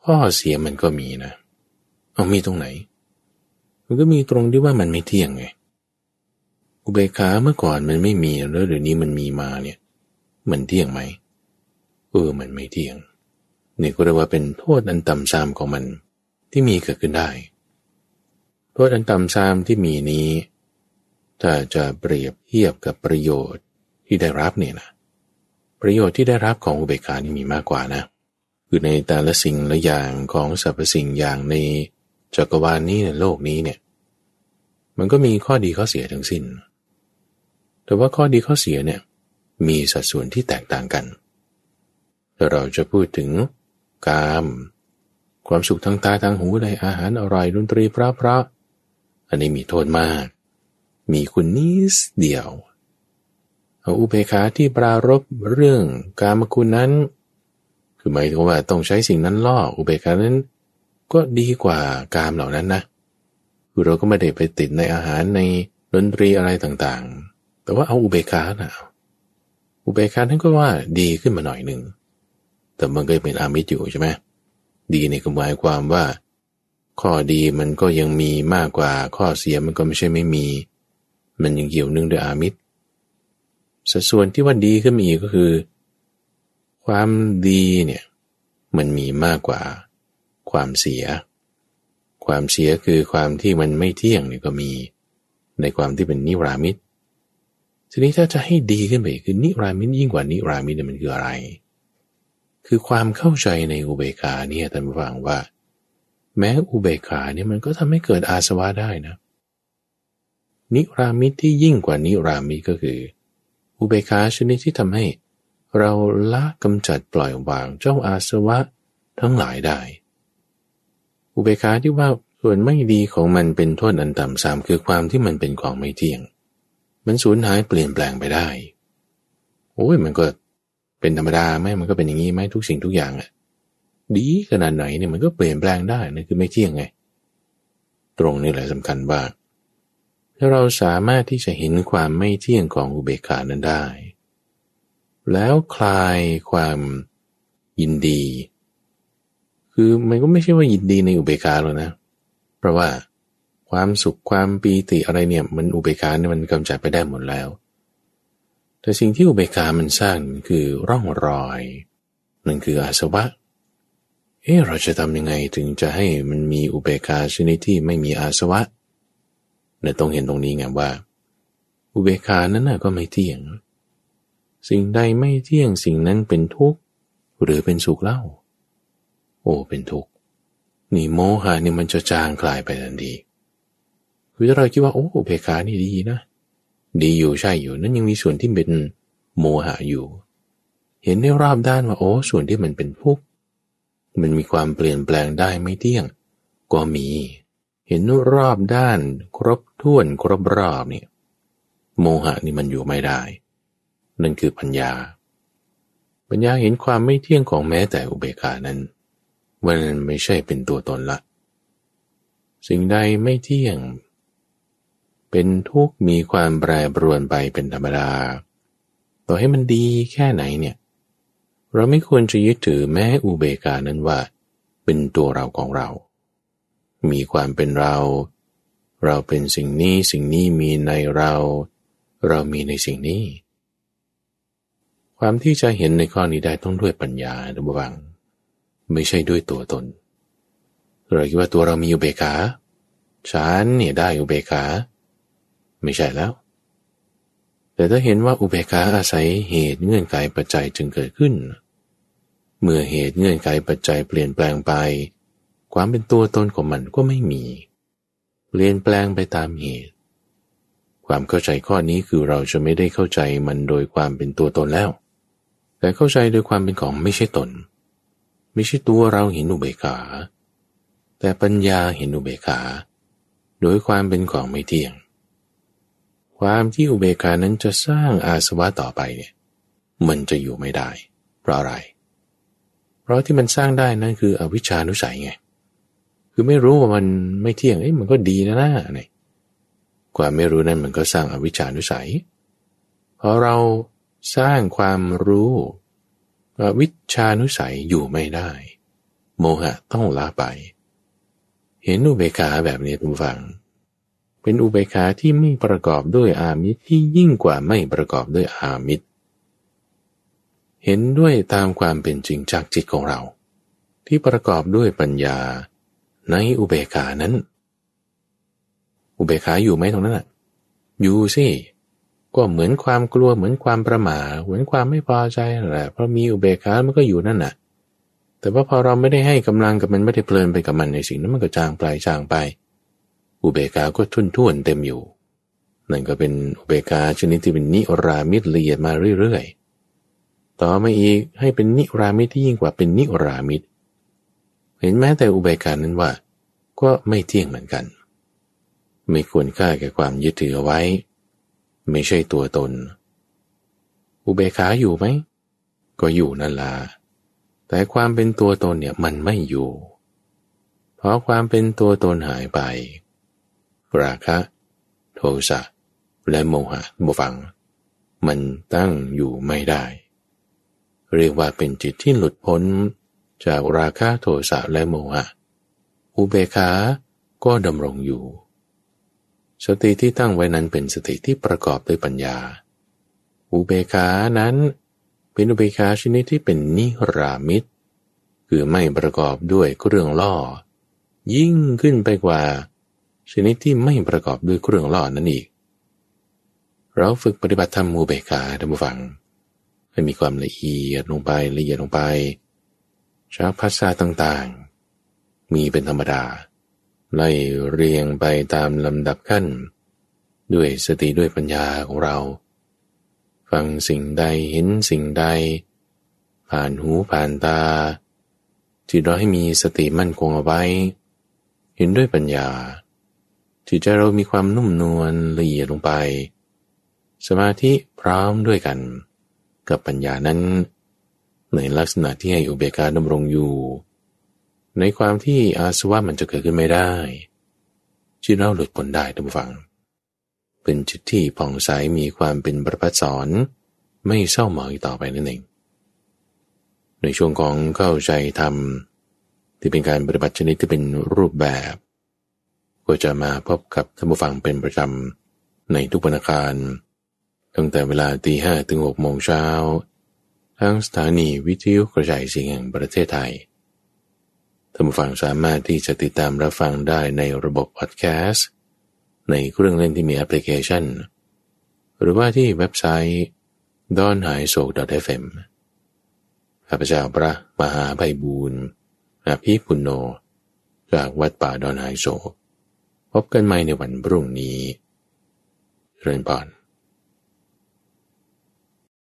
ข้อเสียมันก็มีนะ เอามีตรงไหน มันก็มีตรงที่ว่ามันไม่เที่ยงไง อุเบกขาเมื่อก่อนมันไม่มีแล้วเดี๋ยวนี้มันมีมาเนี่ย มันเที่ยงไหม เออ มันไม่เที่ยง นี่ก็เรียกว่าเป็นโทษอันต่ำซามของมันที่มีเกิดขึ้นได้ โทษอันต่ำซามที่มีนี้ ถ้าจะเปรียบเทียบกับประโยชน์ที่ได้รับเนี่ยนะประโยชน์ที่ได้รับของอุเบกขานี่มีมากกว่านะ คือในแต่ละสิ่งละอย่างของสรรพสิ่งอย่างในจักรวาลนี้ในโลกนี้เนี่ย มันก็มีข้อดีข้อเสียทั้งสิน้น แต่ว่าข้อดีข้อเสียเนี่ยมีสัดส่วนที่แตกต่างกันถ้าเราจะพูดถึง กาม ความสุขทางตาทางหูในอาหารอร่อยดนตรีพระพระอันนี้มีโทษมาก มีคุณนิดเดียว เอาอุเบกขาที่ปรารบเรื่องกามคุณนั้น คือหมายถึงว่าต้องใช้สิ่งนั้นล่ออุเบกขานั้น ก็ดีกว่ากามเหล่านั้นนะคือเราก็ไม่ได้ไปติดในอาหารในดนตรีอะไรต่างๆ แต่ว่าเอาอุเบกขานะอุเบกขานั้นก็ว่าดีขึ้นมาหน่อยหนึ่ง แต่มันก็เป็นอามิตรอยู่ใช่ไหมดีในหมายความว่า ข้อดีมันก็ยังมีมากกว่าข้อเสียมันก็ไม่ใช่ไม่มี มันยังเกี่ยวเนื่องด้วยอามิตรสัดส่วนที่ว่าดีขึ้นมีก็คือ ความดีเนี่ยมันมีมากกว่า ความเสีย ความเสียคือความที่มันไม่เที่ยงเนี่ยก็มี ในความที่เป็นนิรามิตทีนี้ถ้าจะให้ดีขึ้นไปคือนิรามิตยิ่งกว่านิรามิตเนี่ยมันคืออะไร คือความเข้าใจในอุเบกขาเนี่ยท่านฟังว่า แม้อุเบกขาเนี่ยมันก็ทำให้เกิดอาสวะได้นะ นิรามิตที่ยิ่งกว่านิรามิตก็คือ อุเบกขาชนิดที่ทำให้ เราละกำจัดปล่อยวางเจ้าอาสวะทั้งหลายได้ อุเบกขาที่ว่าส่วนไม่ดีของมันเป็นโทษอันต่ำสามคือความที่มันเป็นของไม่เที่ยง มันสูญหายเปลี่ยนแปลงไปได้โอ้ยมันก็ เป็นธรรมดาไหมมันก็เป็นอย่างนี้ไหมทุกสิ่งทุกอย่างอะดีขนาดไหนเนี่ยมันก็เปลี่ยนแปลงได้นั่คือไม่เที่ยงไง ตรงนี้แหละสำคัญว่าถ้าเราสามารถที่จะเห็นความไม่เที่ยงของอุเบกขานั้นได้ แล้วคลายความยินดี คือมันก็ไม่ใช่ว่ายินดีในอุเบกขาหรอกนะ เพราะว่าความสุขความปีติอะไรเนี่ย มันอุเบกขาเนี่ยมันกำจัดไปได้หมดแล้ว แต่สิ่งที่อุเบกขามันสร้างมันคือร่องรอยนั่นคืออาสวะ เอ๊เราจะทำยังไงถึงจะให้มันมีอุเบกขาชนิดที่ไม่มีอาสวะเนี่ยต้องเห็นตรงนี้ไงว่า อุเบกขานั้นน่ะก็ไม่เที่ยง สิ่งใดไม่เที่ยงสิ่งนั้นเป็นทุกข์หรือเป็นสุขเล่า โอ้เป็นทุกข์นี่โมหะนี่มันจะจางคลายไปทันทีคือถ้าเราคิดว่าโอ้อุเบคานี่ดีนะ ดีอยู่ใช่อยู่ นั้นยังมีส่วนที่เป็นโมหะอยู่ เห็นได้รอบด้านว่าโอ้ส่วนที่มันเป็นทุกข์มันมีความเปลี่ยนแปลงได้ไม่เที่ยง ก็มี เห็นรอบด้าน ครบถ้วนครบรอบเนี่ยโมหะนี่มันอยู่ไม่ได้ นั่นคือปัญญา ปัญญาเห็นความไม่เที่ยงของแม้แต่อุเบกานั้นว่ามันไม่ใช่เป็นตัวตนละ สิ่งใดไม่เที่ยง เป็นทุกข์มีความแปรปรวนไปเป็นธรรมดา ต่อให้มันดีแค่ไหนเนี่ย เราไม่ควรจะยึดถือแม้อุเบกานั้นว่า เป็นตัวเราของเรา มีความเป็นเรา เราเป็นสิ่งนี้สิ่งนี้มีในเรา เรามีในสิ่งนี้ ความที่จะเห็นในข้อนี้ได้ต้องด้วยปัญญาดบวัง ไม่ใช่ด้วยตัวตน เราคิดว่าตัวเรามีอุเบกขาฉันเนี่ยได้อุเบกขา ไม่ใช่แล้ว แต่ถ้าเห็นว่าอุเบกขาอาศัยเหตุเงื่อนไขปัจจัยจึงเกิดขึ้น เมื่อเหตุเงื่อนไขปัจจัยเปลี่ยนแปลงไป ความเป็นตัวตนของมันก็ไม่มี เปลี่ยนแปลงไปตามเหตุ ความเข้าใจข้อนี้คือเราจะไม่ได้เข้าใจมันโดยความเป็นตัวตนแล้ว แต่เข้าใจโดยความเป็นของไม่ใช่ตน ไม่ใช่ตัวเราเห็นอุเบกขาแต่ปัญญาเห็นอุเบกขา โดยความเป็นของไม่เที่ยง ความที่อุเบกานั้นจะสร้างอาสวะต่อไปเนี่ย มันจะอยู่ไม่ได้ เพราะอะไร เพราะที่มันสร้างได้นั่นคืออวิชานุสัยไง คือไม่รู้ว่ามันไม่เที่ยง เอ้ยมันก็ดีนะนะเนี่ยความไม่รู้นั้นมันก็สร้างอวิชชานุสัยพอเราสร้างความรู้วิชานุสัยอยู่ไม่ได้ โมหะต้องละไป เห็นอุเบกขาแบบนี้ทุกฝัง เป็นอุเบกขาที่ไม่ประกอบด้วยอามิตรที่ยิ่งกว่าไม่ประกอบด้วยอามิตร เห็นด้วยตามความเป็นจริงจากจิตของเรา ที่ประกอบด้วยปัญญาในอุเบกขานั้น อุเบกขาอยู่ไหมตรงนั้นอะ อยู่สิก็เหมือนความกลัวเหมือนความประหม่าเหมือนความไม่พอใจแหละเพราะมีอุเบกขามันก็อยู่นั่นน่ะ แต่ว่าพอเราไม่ได้ให้กำลังกับมันไม่ได้เพลินไปกับมันในสิ่งนั้นมันก็จางปลายจางไป อุเบกขาก็ทุ่นท่วนเต็มอยู่ นั่นก็เป็นอุเบกขาชนิดที่เป็นนิรามิตละเอียดมาเรื่อยๆ ต่อมาอีกให้เป็นนิรามิตที่ยิ่งกว่าเป็นนิรามิต เห็นแม้แต่อุเบกขานั้นว่า ก็ไม่เที่ยงเหมือนกัน ไม่ควรค่าแก่ความยึดถือไว้ ไม่ใช่ตัวตน อุเบกขาอยู่ไหม ก็อยู่นั่นละแต่ความเป็นตัวตนเนี่ยมันไม่อยู่ เพราะความเป็นตัวตนหายไป ราคะ โทสะและโมหะบฟัง มันตั้งอยู่ไม่ได้ เรียกว่าเป็นจิตที่หลุดพ้นจากราคะโทสะและโมหะ อุเบกขาก็ดำรงอยู่ สติที่ตั้งไว้นั้นเป็นสติที่ประกอบด้วยปัญญา อุเบกขานั้น เป็นอุเบกขาชนิดที่เป็นนิรามิตคือไม่ประกอบด้วยเครื่องล่อ ยิ่งขึ้นไปกว่า ชนิดที่ไม่ประกอบด้วยเครื่องล่อนั่นอีก เราฝึกปฏิบัติธรรมอุเบกาท่านผู้ฟัง ให้มีความละเอียดลงไปละเอียดลงไปชักภาษาต่างๆ มีเป็นธรรมดา ไล่เรียงไปตามลำดับขั้น ด้วยสติด้วยปัญญาของเรา ฟังสิ่งใดเห็นสิ่งใด ผ่านหูผ่านตาที่เราให้มีสติมั่นคงเอาไว้ เห็นด้วยปัญญา ที่ใจเรามีความนุ่มนวลละเอียดลงไป สมาธิพร้อมด้วยกัน กับปัญญานั้น ในลักษณะที่ให้อุเบกขาดำรงอยู่ ในความที่อาสวะมันจะเกิดขึ้นไม่ได้จิตเราหลุดพ้นได้ทุกฝัง เป็นจิตที่ผ่องใสมีความเป็นประพัดสอนไม่เศร้าหมองอีกต่อไปนั่นเอง ในช่วงของเข้าใจธรรมที่เป็นการปฏิบัติชนิดที่เป็นรูปแบบ ก็จะมาพบกับท่านผู้ฟังเป็นประจำในทุกวันอังคาร ตั้งแต่เวลาตีห้ถึงหกโมงเช้าทั้งสถานีวิทยุกระจายเสียงแห่งประเทศไทยท่านผู้ฟังสามารถที่จะติดตามรับฟังได้ในระบบพอดแคสต์ในเครื่องเล่นที่มีแอปพลิเคชัน หรือว่าที่เว็บไซต์ d o n h a i s o f m ข้าพเจ้าพระมหาไพบูรณ์อภีปุโญจากวัดป่าดอนไฮโศก พบกันใหม่ในวันพรุ่งนี้เริญพร